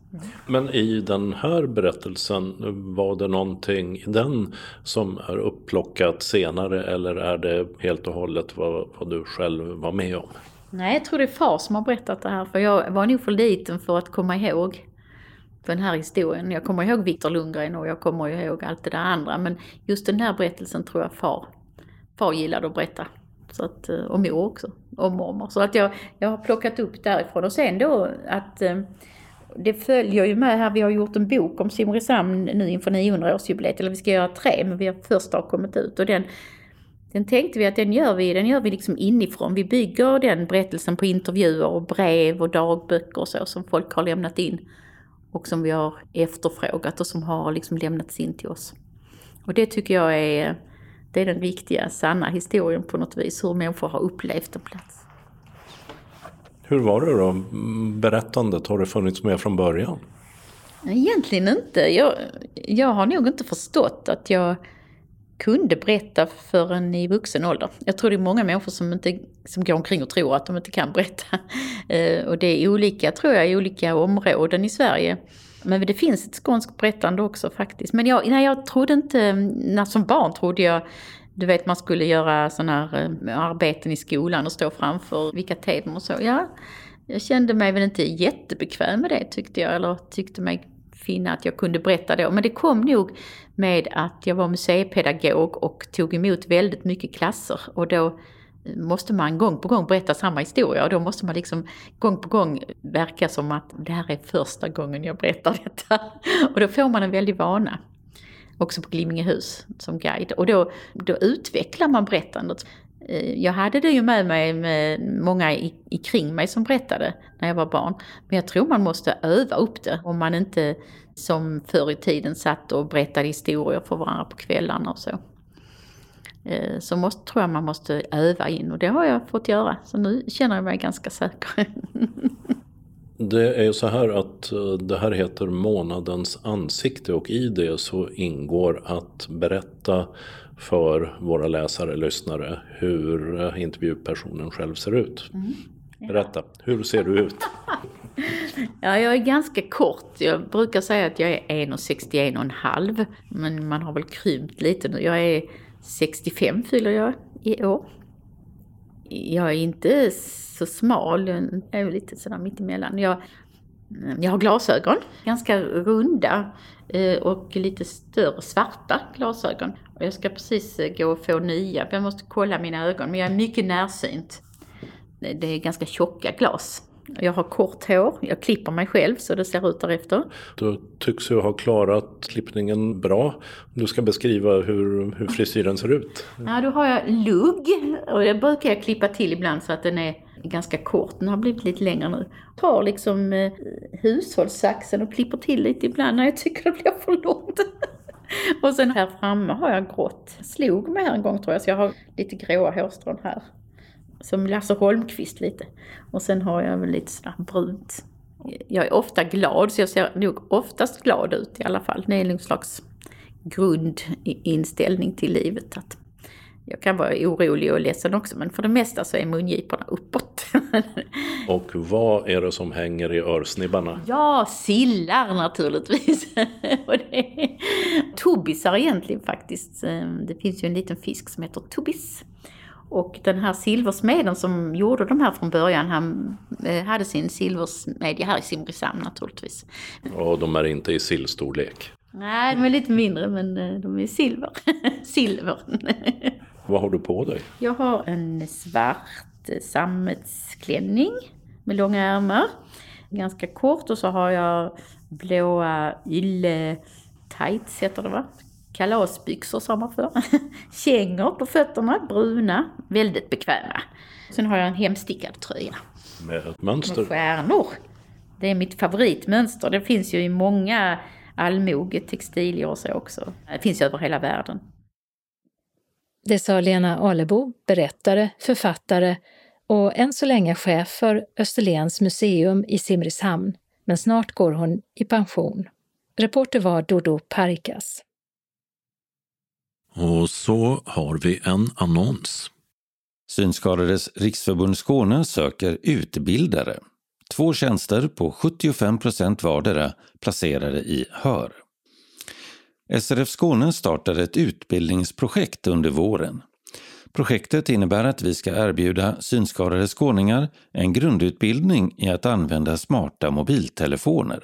Men i den här berättelsen, var det någonting i den som är upplockat senare eller är det helt och hållet vad, vad du själv var med om? Nej, jag tror det är far som har berättat det här. För jag var nog för liten för att komma ihåg den här historien. Jag kommer ihåg Viktor Lundgren och jag kommer ihåg allt det där andra. Men just den här berättelsen tror jag far, far gillade att berätta. Så att, eh, och mor också, och mormor. Så att jag, jag har plockat upp därifrån. Och sen då att eh, det följer ju med här, vi har gjort en bok om Simrishamn nu inför 900-årsjubileet, eller vi ska göra tre, men vi har första har kommit ut. Och den den tänkte vi att den gör vi, den gör vi liksom inifrån. Vi bygger den berättelsen på intervjuer och brev och dagböcker och så som folk har lämnat in. Och som vi har efterfrågat och som har liksom lämnats in till oss. Och det tycker jag är, det är den riktiga, sanna historien på något vis. Hur människor har upplevt en plats. Hur var det då, berättandet? Har det funnits med från början? Egentligen inte. Jag, jag har nog inte förstått att jag kunde berätta förrän i vuxen ålder. Jag tror det är många människor som, inte, som går omkring och tror att de inte kan berätta. Eh, och det är olika, tror jag, i olika områden i Sverige. Men det finns ett skånskt berättande också faktiskt. Men jag, nej, jag trodde inte, när som barn trodde jag, du vet man skulle göra sådana här eh, arbeten i skolan och stå framför vilka teman och så. Ja, jag kände mig väl inte jättebekväm med det tyckte jag, eller tyckte mig finna att jag kunde berätta då. Men det kom nog med att jag var museipedagog och tog emot väldigt mycket klasser och då eh, måste man gång på gång berätta samma historia och då måste man liksom gång på gång verka som att det här är första gången jag berättar detta. Och då får man en väldig vana. Också på Glimmingehus som guide. Och då, då utvecklar man berättandet. Eh, jag hade det ju med mig med många i, i, kring mig som berättade när jag var barn. Men jag tror man måste öva upp det om man inte som förr i tiden satt och berättade historier för varandra på kvällarna och så. Eh, så måste, tror jag man måste öva in och det har jag fått göra. Så nu känner jag mig ganska säker. Det är ju så här att eh, det här heter månadens ansikte och i det så ingår att berätta för våra läsare, lyssnare, hur eh, intervjupersonen själv ser ut. Mm. Berätta, hur ser du ut? ja, jag är ganska kort. Jag brukar säga att jag är 1,61,5 men man har väl krympt lite nu. Jag är 65 fyller jag i år. Jag är inte så smal, jag är lite sådär mittemellan. Jag, Jag har glasögon, ganska runda eh, och lite större svarta glasögon. Och jag ska precis eh, gå och få nya, jag måste kolla mina ögon, men jag är mycket närsynt. Det är ganska tjocka glas. Jag har kort hår, jag klipper mig själv så det ser ut därefter. Du tycks ju ha klarat klippningen bra. Du ska beskriva hur, hur frisyren ser ut. Ja, då har jag lugg och det brukar jag klippa till ibland så att den är ganska kort. Den har blivit lite längre nu. Tar liksom eh, hushållssaxen och klipper till lite ibland när jag tycker det blir för långt. och sen här framme har jag grått. Slog mig här en gång tror jag så jag har lite gråa hårstrån här som Lasse Holmqvist lite. Och sen har jag väl lite sådär brunt. Jag är ofta glad, så jag ser nog oftast glad ut i alla fall. Det är någon slags grundinställning till livet. Att jag kan vara orolig och ledsen också, men för det mesta så är mungiporna uppåt. och vad är det som hänger i örsnibbarna? Ja, sillar naturligtvis. och det är tobisar egentligen faktiskt. Det finns ju en liten fisk som heter tobis. Och den här silversmeden som gjorde de här från början, han eh, hade sin silversmedja här i Simrishamn naturligtvis. Och de är inte i sillstorlek? Nej, de är lite mindre men eh, de är silver. silver. Vad har du på dig? Jag har en svart sammetsklänning med långa ärmar. Ganska kort och så har jag blåa ylle tights heter det va? kalasbyxor sa man förr. Kängor på fötterna, bruna, väldigt bekväma. Sen har jag en hemstickad tröja. Med ett mönster? Med stjärnor. Det är mitt favoritmönster. Det finns ju i många allmogetextilier och så också. Det finns ju över hela världen. Det sa Lena Alebo, berättare, författare och än så länge chef för Österlens museum i Simrishamn. Men snart går hon i pension. Reporter var Dodo Parikas. Och så har vi en annons. Synskadades riksförbund Skåne söker utbildare. Två tjänster på 75 procent vardera placerade i HÖR. SRF Skåne startar ett utbildningsprojekt under våren. Projektet innebär att vi ska erbjuda synskadade skåningar en grundutbildning i att använda smarta mobiltelefoner.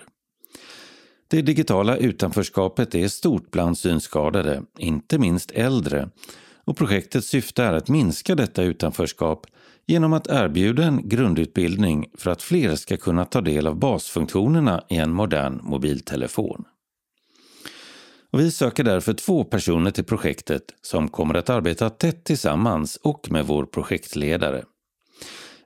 Det digitala utanförskapet är stort bland synskadade, inte minst äldre, och projektets syfte är att minska detta utanförskap genom att erbjuda en grundutbildning för att fler ska kunna ta del av basfunktionerna i en modern mobiltelefon. Och vi söker därför två personer till projektet som kommer att arbeta tätt tillsammans och med vår projektledare.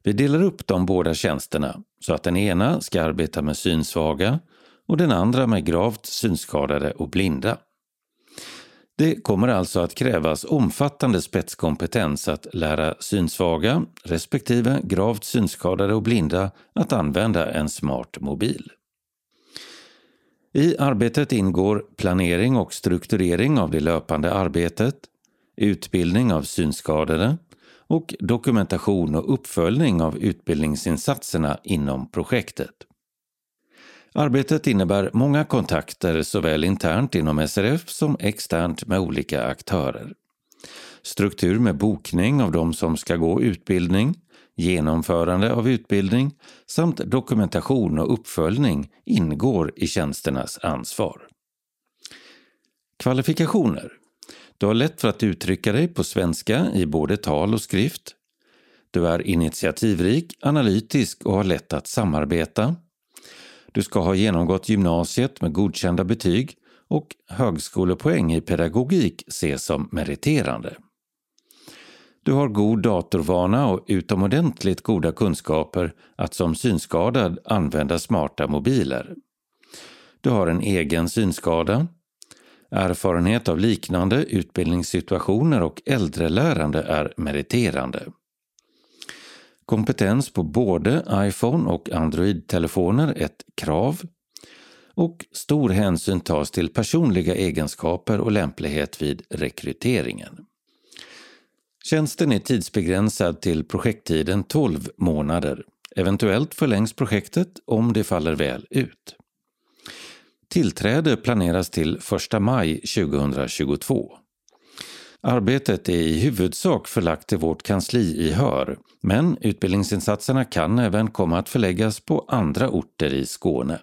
Vi delar upp de båda tjänsterna så att den ena ska arbeta med synsvaga och den andra med gravt synskadade och blinda. Det kommer alltså att krävas omfattande spetskompetens att lära synsvaga respektive gravt synskadade och blinda att använda en smart mobil. I arbetet ingår planering och strukturering av det löpande arbetet, utbildning av synskadade och dokumentation och uppföljning av utbildningsinsatserna inom projektet. Arbetet innebär många kontakter såväl internt inom SRF som externt med olika aktörer. Struktur med bokning av de som ska gå utbildning, genomförande av utbildning samt dokumentation och uppföljning ingår i tjänsternas ansvar. Kvalifikationer. Du har lätt för att uttrycka dig på svenska i både tal och skrift. Du är initiativrik, analytisk och har lätt att samarbeta. Du ska ha genomgått gymnasiet med godkända betyg och högskolepoäng i pedagogik ses som meriterande. Du har god datorvana och utomordentligt goda kunskaper att som synskadad använda smarta mobiler. Du har en egen synskada, erfarenhet av liknande utbildningssituationer och äldrelärande är meriterande. Kompetens på både iPhone och Android-telefoner ett krav. Och stor hänsyn tas till personliga egenskaper och lämplighet vid rekryteringen. Tjänsten är tidsbegränsad till projekttiden 12 månader. Eventuellt förlängs projektet om det faller väl ut. Tillträde planeras till 1 maj 2022. Arbetet är i huvudsak förlagt till vårt kansli i Hör, men utbildningsinsatserna kan även komma att förläggas på andra orter i Skåne.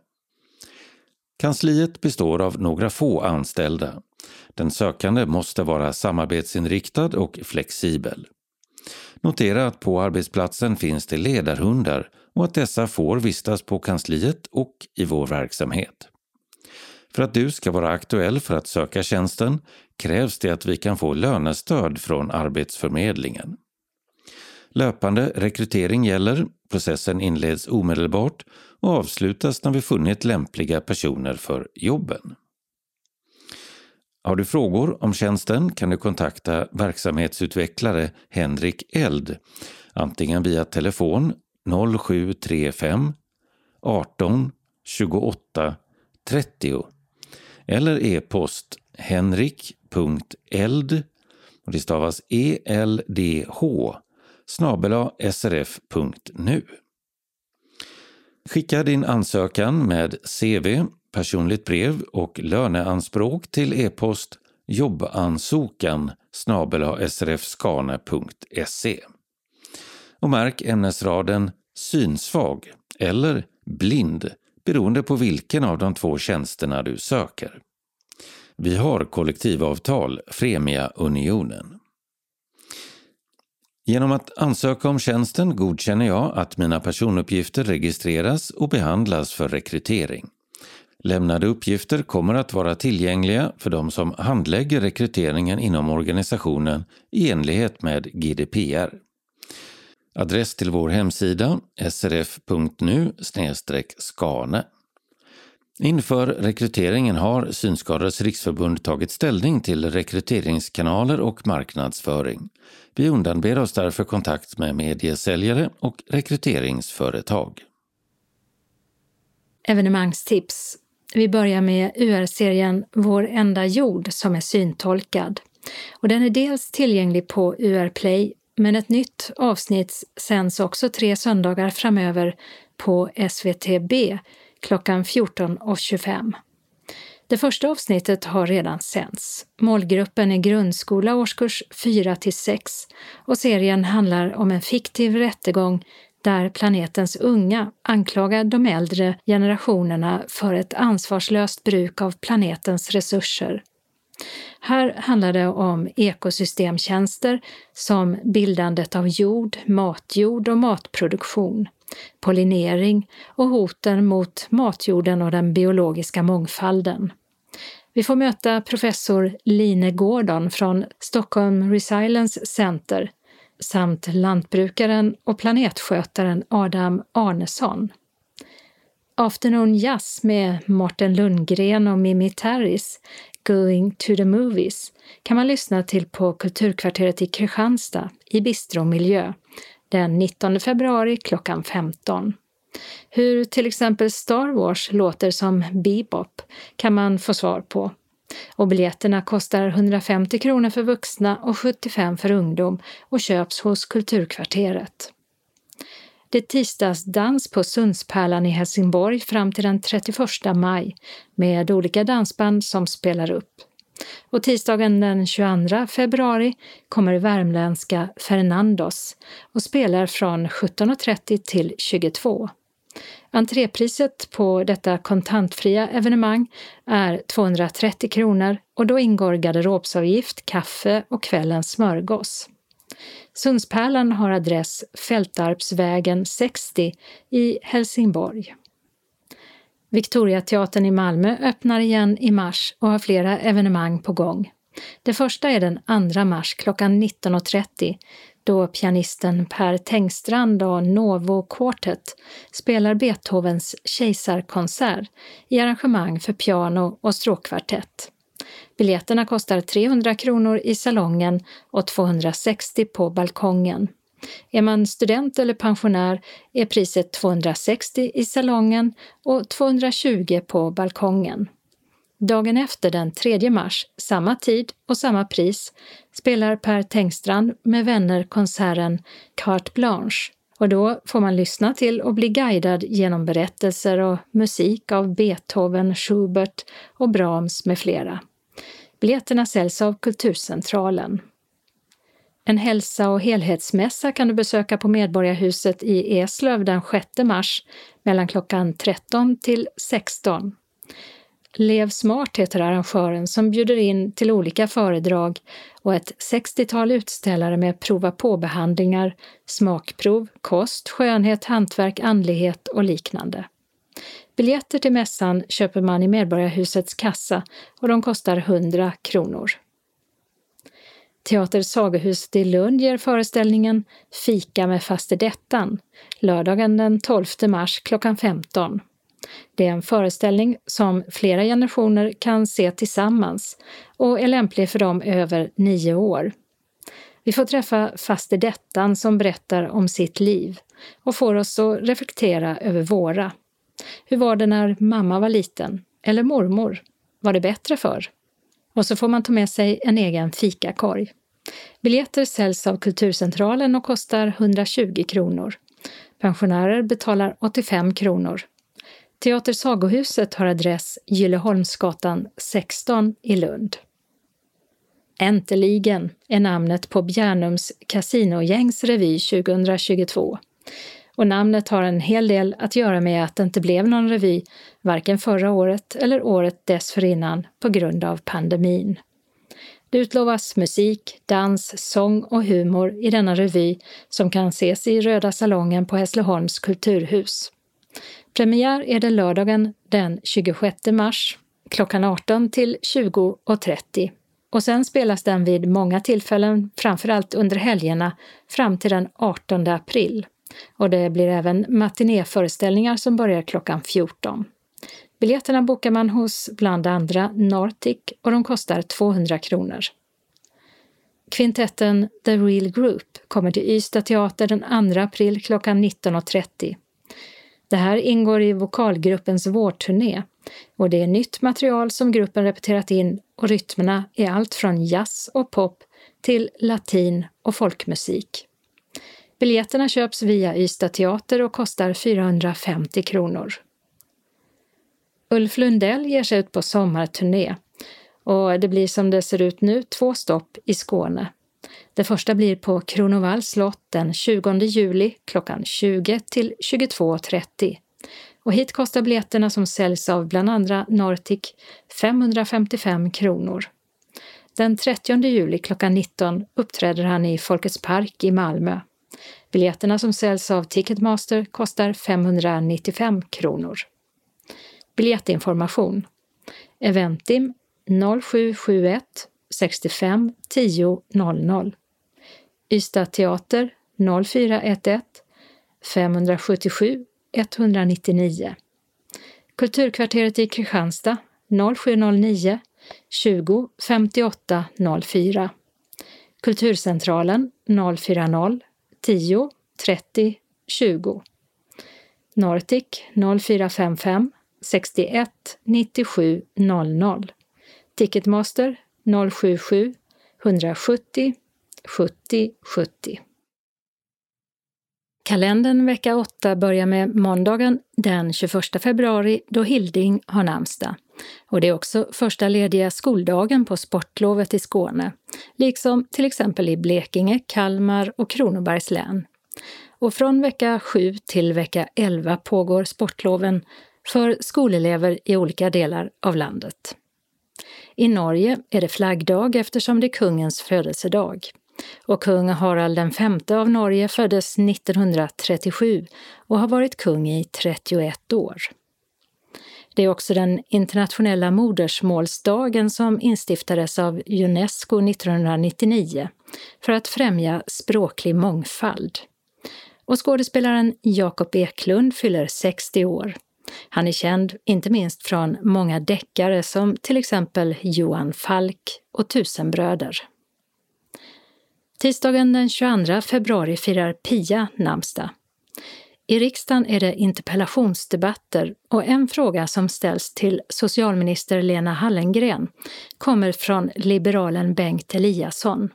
Kansliet består av några få anställda. Den sökande måste vara samarbetsinriktad och flexibel. Notera att på arbetsplatsen finns det ledarhundar och att dessa får vistas på kansliet och i vår verksamhet. För att du ska vara aktuell för att söka tjänsten krävs det att vi kan få lönestöd från Arbetsförmedlingen. Löpande rekrytering gäller, processen inleds omedelbart och avslutas när vi funnit lämpliga personer för jobben. Har du frågor om tjänsten kan du kontakta verksamhetsutvecklare Henrik Eld, antingen via telefon 0735 18 28 30 eller e-post henrik.eld, och det stavas E-L-D-H, snabela srf.nu. Skicka din ansökan med CV, personligt brev och löneanspråk till e-post jobbansokan srfskane.se. Och märk ämnesraden synsvag eller blind beroende på vilken av de två tjänsterna du söker. Vi har kollektivavtal Fremia Unionen. Genom att ansöka om tjänsten godkänner jag att mina personuppgifter registreras och behandlas för rekrytering. Lämnade uppgifter kommer att vara tillgängliga för de som handlägger rekryteringen inom organisationen i enlighet med GDPR. Adress till vår hemsida srf.nu skane. Inför rekryteringen har Synskadades riksförbund tagit ställning till rekryteringskanaler och marknadsföring. Vi undanber oss därför kontakt med mediesäljare och rekryteringsföretag. Evenemangstips. Vi börjar med UR-serien Vår enda jord som är syntolkad. Och den är dels tillgänglig på UR Play, men ett nytt avsnitt sänds också tre söndagar framöver på SVTB klockan 14.25. Det första avsnittet har redan sänts. Målgruppen är grundskola årskurs 4 till 6 och serien handlar om en fiktiv rättegång där planetens unga anklagar de äldre generationerna för ett ansvarslöst bruk av planetens resurser. Här handlar det om ekosystemtjänster som bildandet av jord, matjord och matproduktion pollinering och hoten mot matjorden och den biologiska mångfalden. Vi får möta professor Line Gordon från Stockholm Resilience Center samt lantbrukaren och planetskötaren Adam Arnesson. Afternoon Jazz med Martin Lundgren och Mimi Terris, Going to the Movies, kan man lyssna till på Kulturkvarteret i Kristianstad i bistromiljö den 19 februari klockan 15. Hur till exempel Star Wars låter som bebop kan man få svar på. Och biljetterna kostar 150 kronor för vuxna och 75 för ungdom och köps hos Kulturkvarteret. Det är tisdagsdans på Sundspärlan i Helsingborg fram till den 31 maj med olika dansband som spelar upp. Och tisdagen den 22 februari kommer värmländska Fernandos och spelar från 17.30 till 22. Entrépriset på detta kontantfria evenemang är 230 kronor och då ingår garderobsavgift, kaffe och kvällens smörgås. Sundspärlan har adress Fältarpsvägen 60 i Helsingborg. Victoriateatern i Malmö öppnar igen i mars och har flera evenemang på gång. Det första är den 2 mars klockan 19.30 då pianisten Per Tengstrand och Novo Quartet spelar Beethovens Kejsarkonsert i arrangemang för piano och stråkkvartett. Biljetterna kostar 300 kronor i salongen och 260 på balkongen. Är man student eller pensionär är priset 260 i salongen och 220 på balkongen. Dagen efter, den 3 mars, samma tid och samma pris, spelar Per Tengstrand med vänner konserten Carte Blanche och då får man lyssna till och bli guidad genom berättelser och musik av Beethoven, Schubert och Brahms med flera. Biljetterna säljs av Kulturcentralen. En hälsa och helhetsmässa kan du besöka på Medborgarhuset i Eslöv den 6 mars mellan klockan 13 till 16. Lev smart heter arrangören som bjuder in till olika föredrag och ett 60-tal utställare med prova på-behandlingar, smakprov, kost, skönhet, hantverk, andlighet och liknande. Biljetter till mässan köper man i Medborgarhusets kassa och de kostar 100 kronor. Teater Sagohuset i Lund ger föreställningen Fika med fastedettan lördagen den 12 mars klockan 15. Det är en föreställning som flera generationer kan se tillsammans och är lämplig för dem över nio år. Vi får träffa faster Dettan som berättar om sitt liv och får oss att reflektera över våra. Hur var det när mamma var liten? Eller mormor? Var det bättre förr? Och så får man ta med sig en egen fikakorg. Biljetter säljs av Kulturcentralen och kostar 120 kronor. Pensionärer betalar 85 kronor. Teater Sagohuset har adress Gylleholmsgatan 16 i Lund. Äntligen är namnet på Bjärnums kasinogängs revy 2022. Och namnet har en hel del att göra med att det inte blev någon revy varken förra året eller året dessförinnan på grund av pandemin. Det utlovas musik, dans, sång och humor i denna revy som kan ses i Röda salongen på Hässleholms kulturhus. Premiär är det lördagen den 26 mars klockan 18 till 20.30 och sen spelas den vid många tillfällen, framförallt under helgerna, fram till den 18 april. Och det blir även matinéföreställningar som börjar klockan 14. Biljetterna bokar man hos bland andra Nortic och de kostar 200 kronor. Kvintetten The Real Group kommer till Ystad teater den 2 april klockan 19.30. Det här ingår i vokalgruppens vårturné och det är nytt material som gruppen repeterat in och rytmerna är allt från jazz och pop till latin och folkmusik. Biljetterna köps via Ystad teater och kostar 450 kronor. Ulf Lundell ger sig ut på sommarturné och det blir som det ser ut nu två stopp i Skåne. Det första blir på Kronovalls slott den 20 juli klockan 20 till 22.30. Och hit kostar biljetterna som säljs av bland andra Nortic 555 kronor. Den 30 juli klockan 19 uppträder han i Folkets park i Malmö. Biljetterna som säljs av Ticketmaster kostar 595 kronor. Biljettinformation Eventim 0771 65 10 00 Ystad Teater 0411 577 199 Kulturkvarteret i Kristianstad 0709 20 58 04 Kulturcentralen 040 10 30 20 Nortic 0455 61 97 00 Ticketmaster 077 170 70 70. Kalendern vecka 8 börjar med måndagen den 21 februari då Hilding har namnsdag. Och det är också första lediga skoldagen på sportlovet i Skåne, liksom till exempel i Blekinge, Kalmar och Kronobergs län. Och från vecka 7 till vecka 11 pågår sportloven för skolelever i olika delar av landet. I Norge är det flaggdag eftersom det är kungens födelsedag. Och kung Harald V av Norge föddes 1937 och har varit kung i 31 år. Det är också den internationella modersmålsdagen som instiftades av Unesco 1999 för att främja språklig mångfald. Och skådespelaren Jakob Eklund fyller 60 år. Han är känd inte minst från många deckare som till exempel Johan Falk och Tusenbröder. Tisdagen den 22 februari firar Pia namnsdag. I riksdagen är det interpellationsdebatter och en fråga som ställs till socialminister Lena Hallengren kommer från liberalen Bengt Eliasson.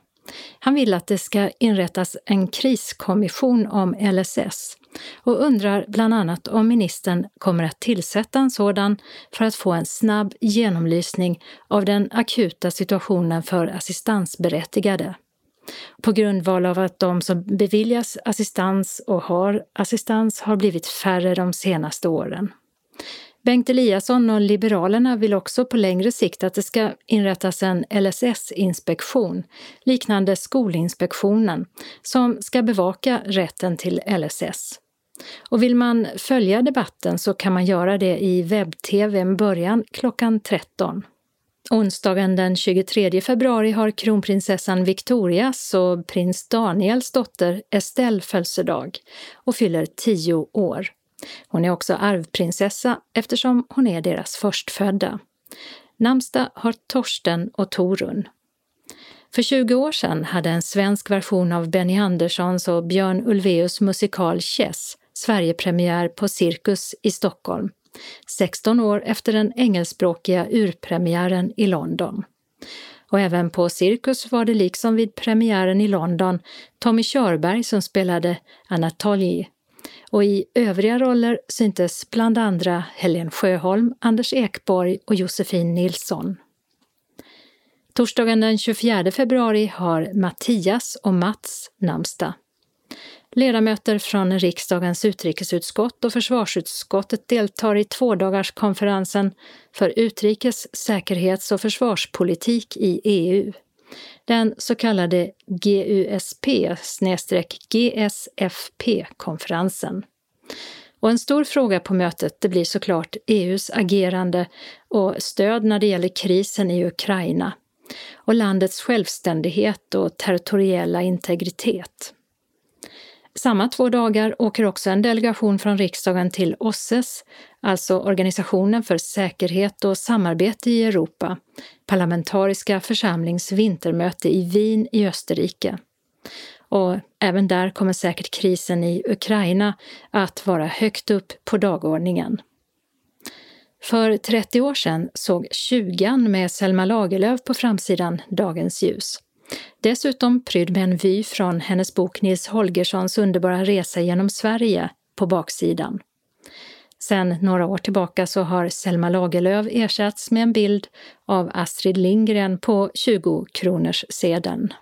Han vill att det ska inrättas en kriskommission om LSS och undrar bland annat om ministern kommer att tillsätta en sådan för att få en snabb genomlysning av den akuta situationen för assistansberättigade. På grundval av att de som beviljas assistans och har assistans har blivit färre de senaste åren. Bengt Eliasson och Liberalerna vill också på längre sikt att det ska inrättas en LSS-inspektion, liknande Skolinspektionen, som ska bevaka rätten till LSS. Och vill man följa debatten så kan man göra det i webb-tv med början klockan 13. Onsdagen den 23 februari har kronprinsessan Victorias och prins Daniels dotter Estelle födelsedag och fyller 10 år. Hon är också arvprinsessa eftersom hon är deras förstfödda. Namsta har Torsten och Torun. För 20 år sedan hade en svensk version av Benny Anderssons och Björn Ulvaeus musikal Chess Sverigepremiär på Cirkus i Stockholm, 16 år efter den engelskspråkiga urpremiären i London. Och även på Cirkus var det liksom vid premiären i London Tommy Körberg som spelade Anatoly och i övriga roller syntes bland andra Helen Sjöholm, Anders Ekborg och Josefin Nilsson. Torsdagen den 24 februari har Mattias och Mats namnsdag. Ledamöter från riksdagens utrikesutskott och försvarsutskottet deltar i tvådagarskonferensen för utrikes-, säkerhets och försvarspolitik i EU. Den så kallade GUSP-GSFP-konferensen. Och en stor fråga på mötet det blir såklart EUs agerande och stöd när det gäller krisen i Ukraina och landets självständighet och territoriella integritet. Samma två dagar åker också en delegation från riksdagen till OSSES, alltså Organisationen för säkerhet och samarbete i Europa, parlamentariska församlings vintermöte i Wien i Österrike. Och även där kommer säkert krisen i Ukraina att vara högt upp på dagordningen. För 30 år sedan såg 20 med Selma Lagerlöf på framsidan dagens ljus. Dessutom prydd med en vy från hennes bok Nils Holgerssons underbara resa genom Sverige på baksidan. Sen några år tillbaka så har Selma Lagerlöf ersatts med en bild av Astrid Lindgren på 20 kronors sedeln.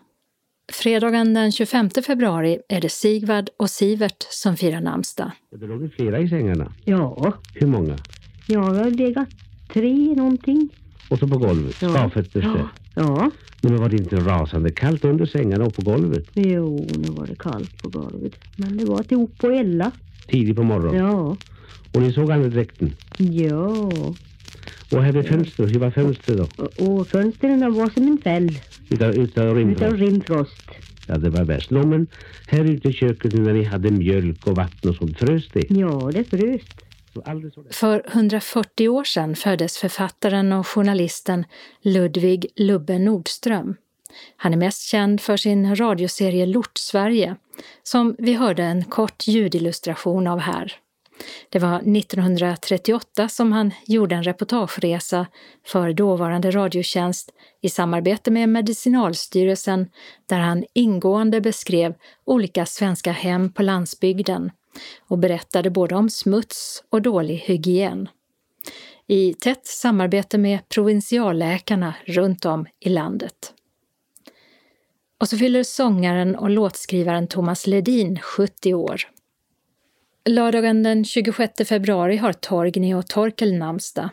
Fredagen den 25 februari är det Sigvard och Sivert som firar namnsdag. Det låg flera i sängarna? Ja. Hur många? Ja, det har legat tre någonting. Och så på golvet? Ja. Ja. Ja. Men var det inte rasande kallt under sängarna och på golvet? Jo, nu var det kallt på golvet. Men det var att upp och elda. Tidigt på morgonen? Ja. Och ni såg andedräkten? Ja. Och här vid fönstret, hur var fönstret då? Och, och fönstren var som en fäll. Utav, utav rimfrost? Utav rimfrost. Ja, det var värst. Nå, men här ute i köket när ni hade mjölk och vatten och sånt, frös det? Ja, det frös. För 140 år sedan föddes författaren och journalisten Ludvig Lubbe Nordström. Han är mest känd för sin radioserie Lort-Sverige, som vi hörde en kort ljudillustration av här. Det var 1938 som han gjorde en reportageresa för dåvarande Radiotjänst i samarbete med Medicinalstyrelsen där han ingående beskrev olika svenska hem på landsbygden och berättade både om smuts och dålig hygien. I tätt samarbete med provinsialläkarna runt om i landet. Och så fyller sångaren och låtskrivaren Thomas Ledin 70 år. Lördagen den 26 februari har Torgny och Torkel namnsdag.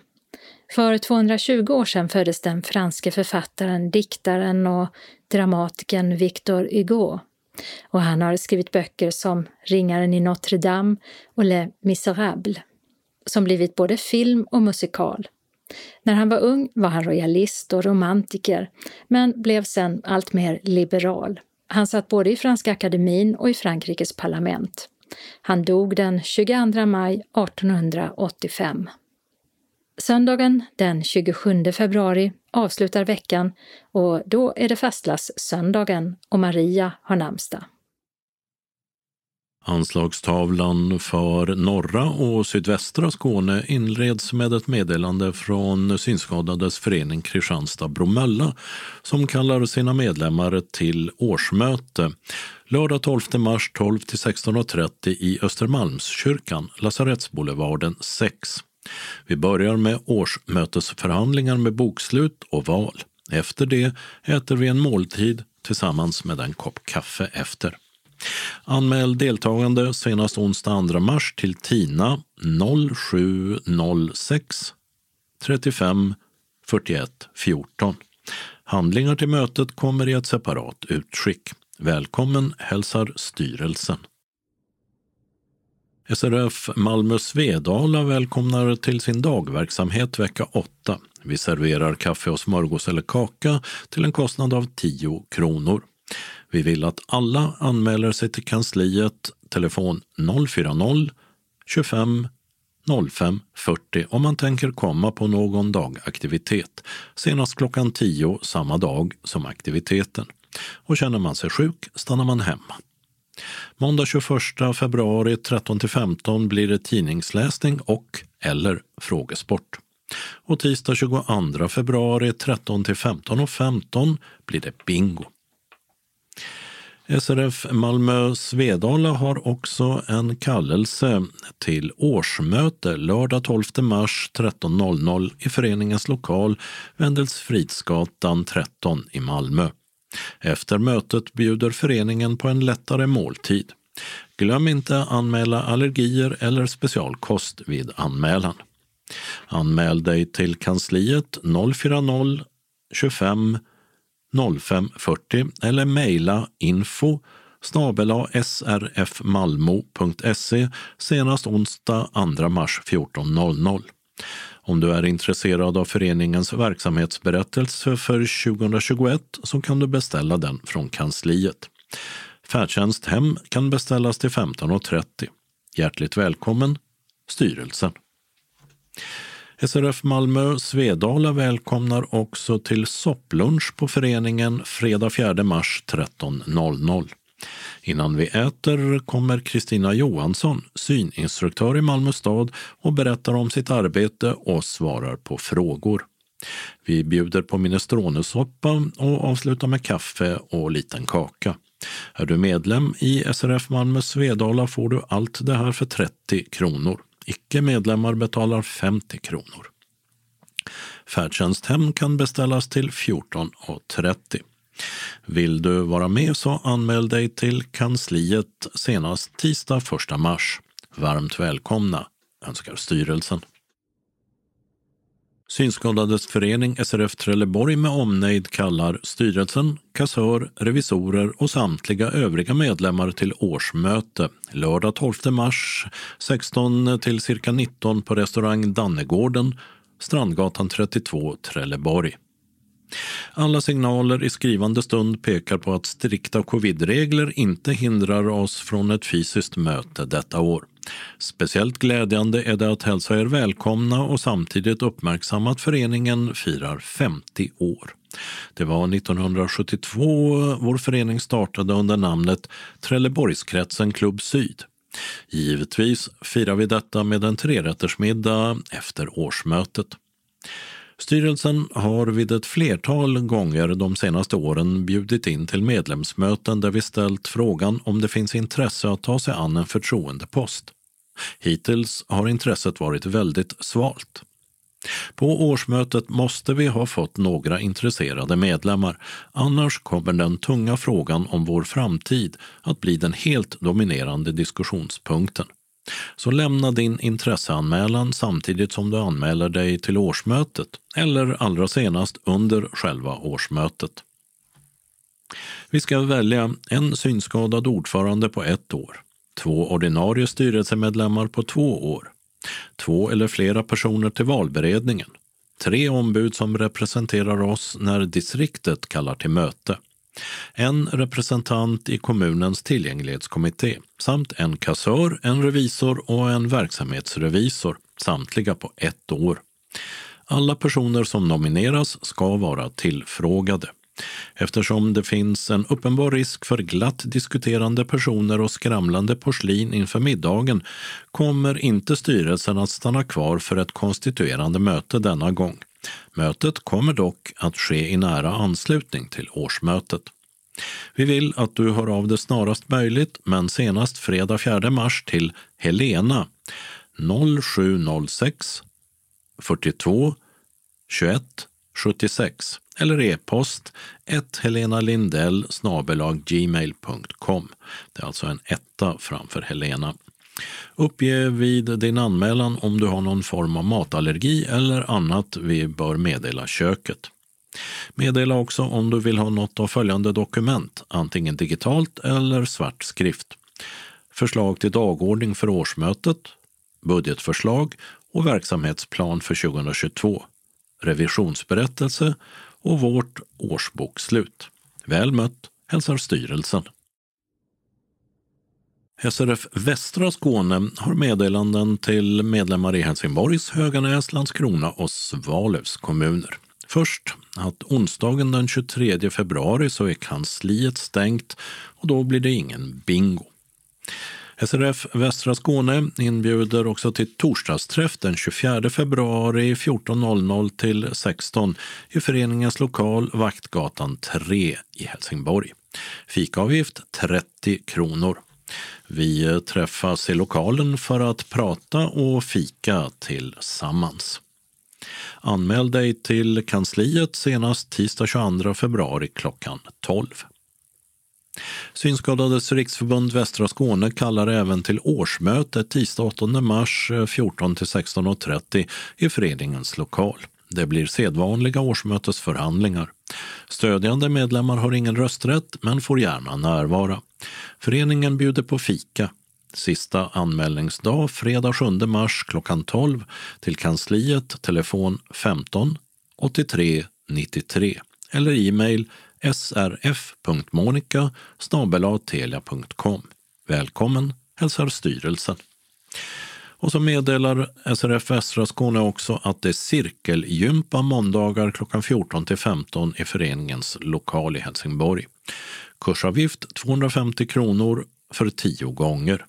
För 220 år sedan föddes den franske författaren, diktaren och dramatikern Victor Hugo. Och han har skrivit böcker som Ringaren i Notre Dame och Les Misérables, som blivit både film och musikal. När han var ung var han royalist och romantiker, men blev sen allt mer liberal. Han satt både i Franska akademin och i Frankrikes parlament. Han dog den 22 maj 1885. Söndagen den 27 februari avslutar veckan och då är det fastlagssöndagen och Maria har namnsdag. Anslagstavlan för norra och sydvästra Skåne inleds med ett meddelande från Synskadades förening Kristianstad-Bromölla som kallar sina medlemmar till årsmöte lördag 12 mars 12 till 16.30 i Östermalmskyrkan, Lasarettsboulevarden 6. Vi börjar med årsmötesförhandlingar med bokslut och val. Efter det äter vi en måltid tillsammans med en kopp kaffe efter. Anmäl deltagande senast onsdag 2 mars till TINA 0706 35 41 14. Handlingar till mötet kommer i ett separat utskick. Välkommen hälsar styrelsen. SRF Malmö Svedala välkomnar till sin dagverksamhet vecka 8. Vi serverar kaffe och smörgås eller kaka till en kostnad av 10 kronor. Vi vill att alla anmäler sig till kansliet, telefon 040 25 05 40 om man tänker komma på någon dagaktivitet, senast klockan 10 samma dag som aktiviteten. Och känner man sig sjuk stannar man hemma. Måndag 21 februari 13-15 blir det tidningsläsning och eller frågesport. Och tisdag 22 februari 13 15 15 blir det bingo. SRF Malmö Svedala har också en kallelse till årsmöte lördag 12 mars 13.00 i föreningens lokal Wendelsfridsgatan 13 i Malmö. Efter mötet bjuder föreningen på en lättare måltid. Glöm inte anmäla allergier eller specialkost vid anmälan. Anmäl dig till kansliet 040 25 0540 eller mejla info snabela srfmalmo.se senast onsdag 2 mars 14.00. Om du är intresserad av föreningens verksamhetsberättelse för 2021 så kan du beställa den från kansliet. Färdtjänst hem kan beställas till 15.30. Hjärtligt välkommen, styrelsen. SRF Malmö Svedala välkomnar också till sopplunch på föreningen fredag 4 mars 13.00. Innan vi äter kommer Kristina Johansson, syninstruktör i Malmö stad och berättar om sitt arbete och svarar på frågor. Vi bjuder på minestronesoppa och avslutar med kaffe och liten kaka. Är du medlem i SRF Malmö Svedala får du allt det här för 30 kronor. Icke-medlemmar betalar 50 kronor. Färdtjänsthem kan beställas till 14.30. Vill du vara med så anmäl dig till kansliet senast tisdag 1 mars. Varmt välkomna, önskar styrelsen. Synskadades förening SRF Trelleborg med omnejd kallar styrelsen, kassör, revisorer och samtliga övriga medlemmar till årsmöte lördag 12 mars 16 till cirka 19 på restaurang Dannegården, Strandgatan 32, Trelleborg. Alla signaler i skrivande stund pekar på att strikta covidregler inte hindrar oss från ett fysiskt möte detta år. Speciellt glädjande är det att hälsa er välkomna och samtidigt uppmärksamma att föreningen firar 50 år. Det var 1972 vår förening startade under namnet Trelleborgskretsen Klubb Syd. Givetvis firar vi detta med en trerättersmiddag efter årsmötet. Styrelsen har vid ett flertal gånger de senaste åren bjudit in till medlemsmöten där vi ställt frågan om det finns intresse att ta sig an en förtroendepost. Hittills har intresset varit väldigt svalt. På årsmötet måste vi ha fått några intresserade medlemmar, annars kommer den tunga frågan om vår framtid att bli den helt dominerande diskussionspunkten. Så lämna din intresseanmälan samtidigt som du anmäler dig till årsmötet eller allra senast under själva årsmötet. Vi ska välja en synskadad ordförande på ett år, två ordinarie styrelsemedlemmar på två år, två eller flera personer till valberedningen, tre ombud som representerar oss när distriktet kallar till möte, en representant i kommunens tillgänglighetskommitté samt en kassör, en revisor och en verksamhetsrevisor, samtliga på ett år. Alla personer som nomineras ska vara tillfrågade. Eftersom det finns en uppenbar risk för glatt diskuterande personer och skramlande porslin inför middagen kommer inte styrelsen att stanna kvar för ett konstituerande möte denna gång. Mötet kommer dock att ske i nära anslutning till årsmötet. Vi vill att du hör av dig snarast möjligt, men senast fredag 4 mars till Helena 0706 42 21 76 eller e-post 1 Helena Lindell gmail.com. Det är alltså en etta framför Helena. Uppge vid din anmälan om du har någon form av matallergi eller annat vi bör meddela köket. Meddela också om du vill ha något av följande dokument, antingen digitalt eller svart skrift. Förslag till dagordning för årsmötet, budgetförslag och verksamhetsplan för 2022, revisionsberättelse och vårt årsbokslut. Väl mött hälsar styrelsen. SRF Västra Skåne har meddelanden till medlemmar i Helsingborgs, Höganäs, Landskrona och Svalövs kommuner. Först att onsdagen den 23 februari så är kansliet stängt och då blir det ingen bingo. SRF Västra Skåne inbjuder också till torsdagsträff den 24 februari 14.00 till 16 i föreningens lokal Vaktgatan 3 i Helsingborg. Fikaavgift 30 kronor. Vi träffas i lokalen för att prata och fika tillsammans. Anmäl dig till kansliet senast tisdag 22 februari klockan 12. Synskadades riksförbund Västra Skåne kallar även till årsmöte tisdag 8 mars eh, 14-16.30 i föreningens lokal. Det blir sedvanliga årsmötesförhandlingar. Stödjande medlemmar har ingen rösträtt men får gärna närvara. Föreningen bjuder på fika. Sista anmälningsdag fredag 7 mars klockan 12 till kansliet telefon 15 83 93 eller e-mail srf.monica telia.com. Välkommen hälsar styrelsen. Och så meddelar SRF Västra Skåne också att det är cirkelgympa måndagar klockan 14 till 15 i föreningens lokal i Helsingborg. Kursavgift 250 kronor för tio gånger.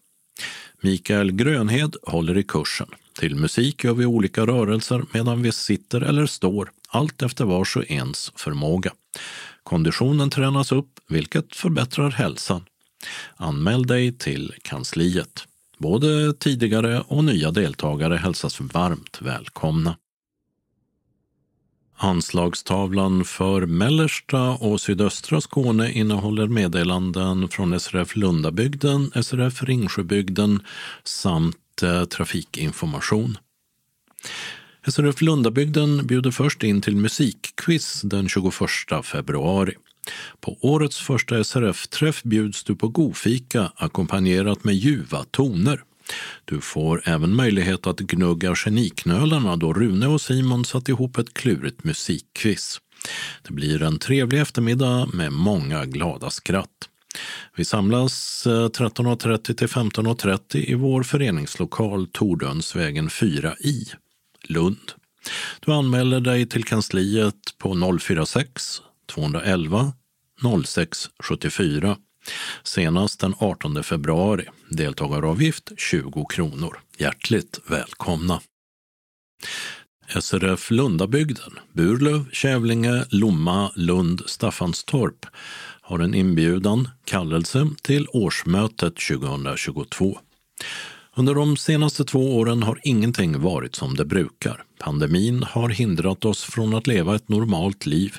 Mikael Grönhed håller i kursen. Till musik gör vi olika rörelser medan vi sitter eller står, allt efter vars och ens förmåga. Konditionen tränas upp, vilket förbättrar hälsan. Anmäl dig till kansliet. Både tidigare och nya deltagare hälsas varmt välkomna. Anslagstavlan för mellersta och sydöstra Skåne innehåller meddelanden från SRF Lundabygden, SRF Ringsjöbygden samt eh, trafikinformation. SRF Lundabygden bjuder först in till musikquiz den 21 februari. På årets första SRF-träff bjuds du på godfika ackompanjerat med ljuva toner. Du får även möjlighet att gnugga geniknölarna då Rune och Simon satt ihop ett klurigt musikquiz. Det blir en trevlig eftermiddag med många glada skratt. Vi samlas eh, 13.30 till 15.30 i vår föreningslokal Tordönsvägen 4 i Lund. Du anmäler dig till kansliet på 046 211 06 74 senast den 18 februari. Deltagaravgift 20 kronor. Hjärtligt välkomna! SRF Lundabygden, Burlöv, Kävlinge, Lomma, Lund, Staffanstorp har en inbjudan, kallelse, till årsmötet 2022. Under de senaste två åren har ingenting varit som det brukar. Pandemin har hindrat oss från att leva ett normalt liv.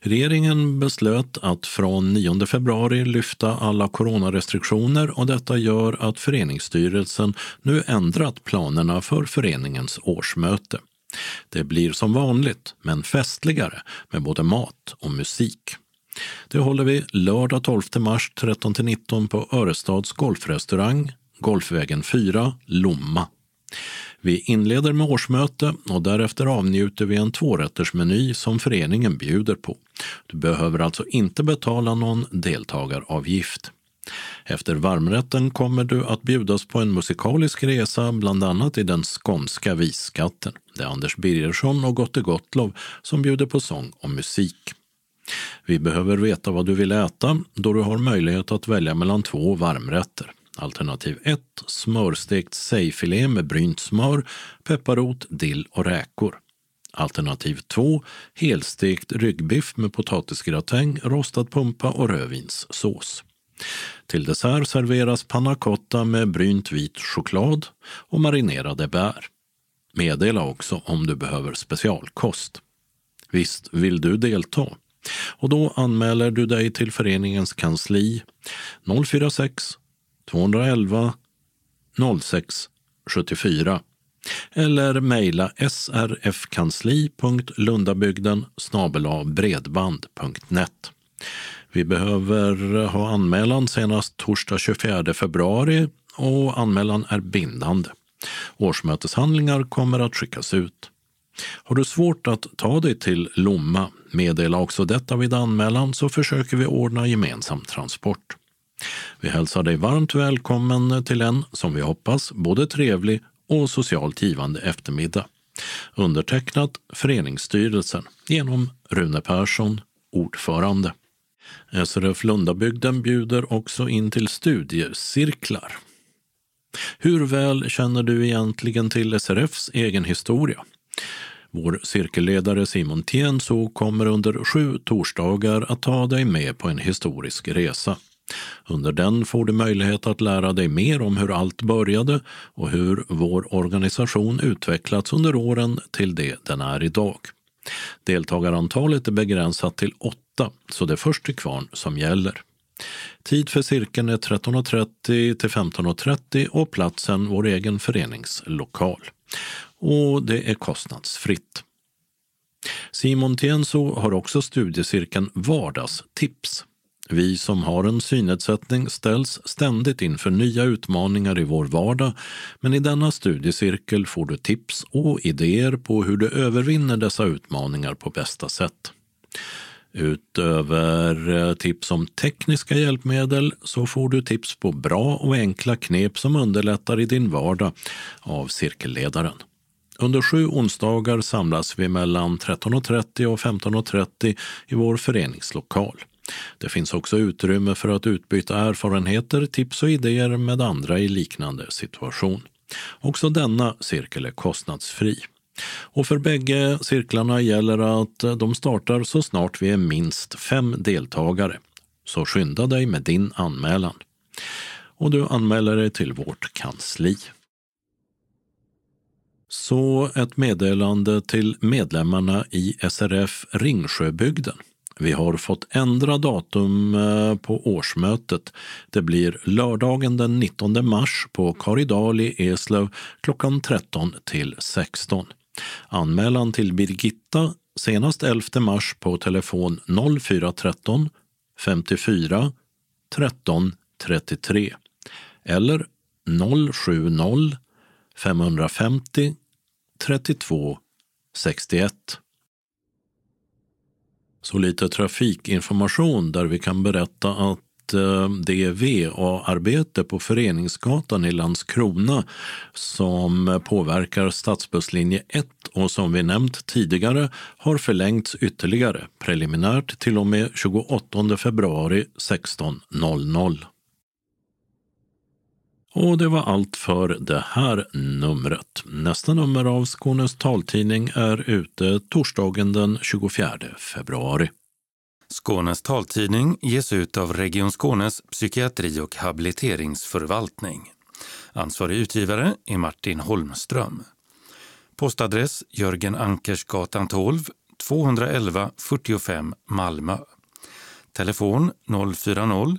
Regeringen beslöt att från 9 februari lyfta alla coronarestriktioner och detta gör att föreningsstyrelsen nu ändrat planerna för föreningens årsmöte. Det blir som vanligt, men festligare med både mat och musik. Det håller vi lördag 12 mars 13-19 på Örestads golfrestaurang, Golfvägen 4, Lomma. Vi inleder med årsmöte och därefter avnjuter vi en tvårättersmeny som föreningen bjuder på. Du behöver alltså inte betala någon deltagaravgift. Efter varmrätten kommer du att bjudas på en musikalisk resa, bland annat i den skånska visskatten. Det är Anders Birgersson och Gotte Gottlow som bjuder på sång och musik. Vi behöver veta vad du vill äta då du har möjlighet att välja mellan två varmrätter. Alternativ 1 smörstekt sejfilé med brynt smör, pepparrot, dill och räkor. Alternativ 2 helstekt ryggbiff med potatisgratäng, rostad pumpa och rödvinssås. Till dessert serveras panna cotta med brynt vit choklad och marinerade bär. Meddela också om du behöver specialkost. Visst vill du delta? Och då anmäler du dig till föreningens kansli 046 211 06 74 eller mejla srfkansli.lundabygden bredband.net. Vi behöver eh, ha anmälan senast torsdag 24 februari och anmälan är bindande. Årsmöteshandlingar kommer att skickas ut. Har du svårt att ta dig till Lomma, meddela också detta vid anmälan så försöker vi ordna gemensam transport. Vi hälsar dig varmt välkommen till en, som vi hoppas, både trevlig och socialt givande eftermiddag. Undertecknat Föreningsstyrelsen genom Rune Persson, ordförande. SRF Lundabygden bjuder också in till studiecirklar. Hur väl känner du egentligen till SRFs egen historia? Vår cirkelledare Simon Tienso kommer under sju torsdagar att ta dig med på en historisk resa. Under den får du möjlighet att lära dig mer om hur allt började och hur vår organisation utvecklats under åren till det den är idag. Deltagarantalet är begränsat till åtta, så det är först till kvarn som gäller. Tid för cirkeln är 13.30 till 15.30 och platsen vår egen föreningslokal. Och det är kostnadsfritt. Simon Tienso har också studiecirkeln Vardagstips vi som har en synnedsättning ställs ständigt inför nya utmaningar i vår vardag men i denna studiecirkel får du tips och idéer på hur du övervinner dessa utmaningar på bästa sätt. Utöver eh, tips om tekniska hjälpmedel så får du tips på bra och enkla knep som underlättar i din vardag av cirkelledaren. Under sju onsdagar samlas vi mellan 13.30 och 15.30 i vår föreningslokal. Det finns också utrymme för att utbyta erfarenheter, tips och idéer med andra i liknande situation. Också denna cirkel är kostnadsfri. Och för bägge cirklarna gäller att de startar så snart vi är minst fem deltagare. Så skynda dig med din anmälan. Och du anmäler dig till vårt kansli. Så ett meddelande till medlemmarna i SRF Ringsjöbygden. Vi har fått ändra datum eh, på årsmötet. Det blir lördagen den 19 mars på Karidal i Eslöv klockan 13 till 16. Anmälan till Birgitta senast 11 mars på telefon 0413 54 13 33 eller 070 550 32 61. Så lite trafikinformation där vi kan berätta att eh, det är VA-arbete på Föreningsgatan i Landskrona som påverkar stadsbusslinje 1 och som vi nämnt tidigare har förlängts ytterligare preliminärt till och med 28 februari 16.00. Och det var allt för det här numret. Nästa nummer av Skånes taltidning är ute torsdagen den 24 februari. Skånes taltidning ges ut av Region Skånes psykiatri och habiliteringsförvaltning. Ansvarig utgivare är Martin Holmström. Postadress Jörgen Ankersgatan 12, 211 45 Malmö. Telefon 040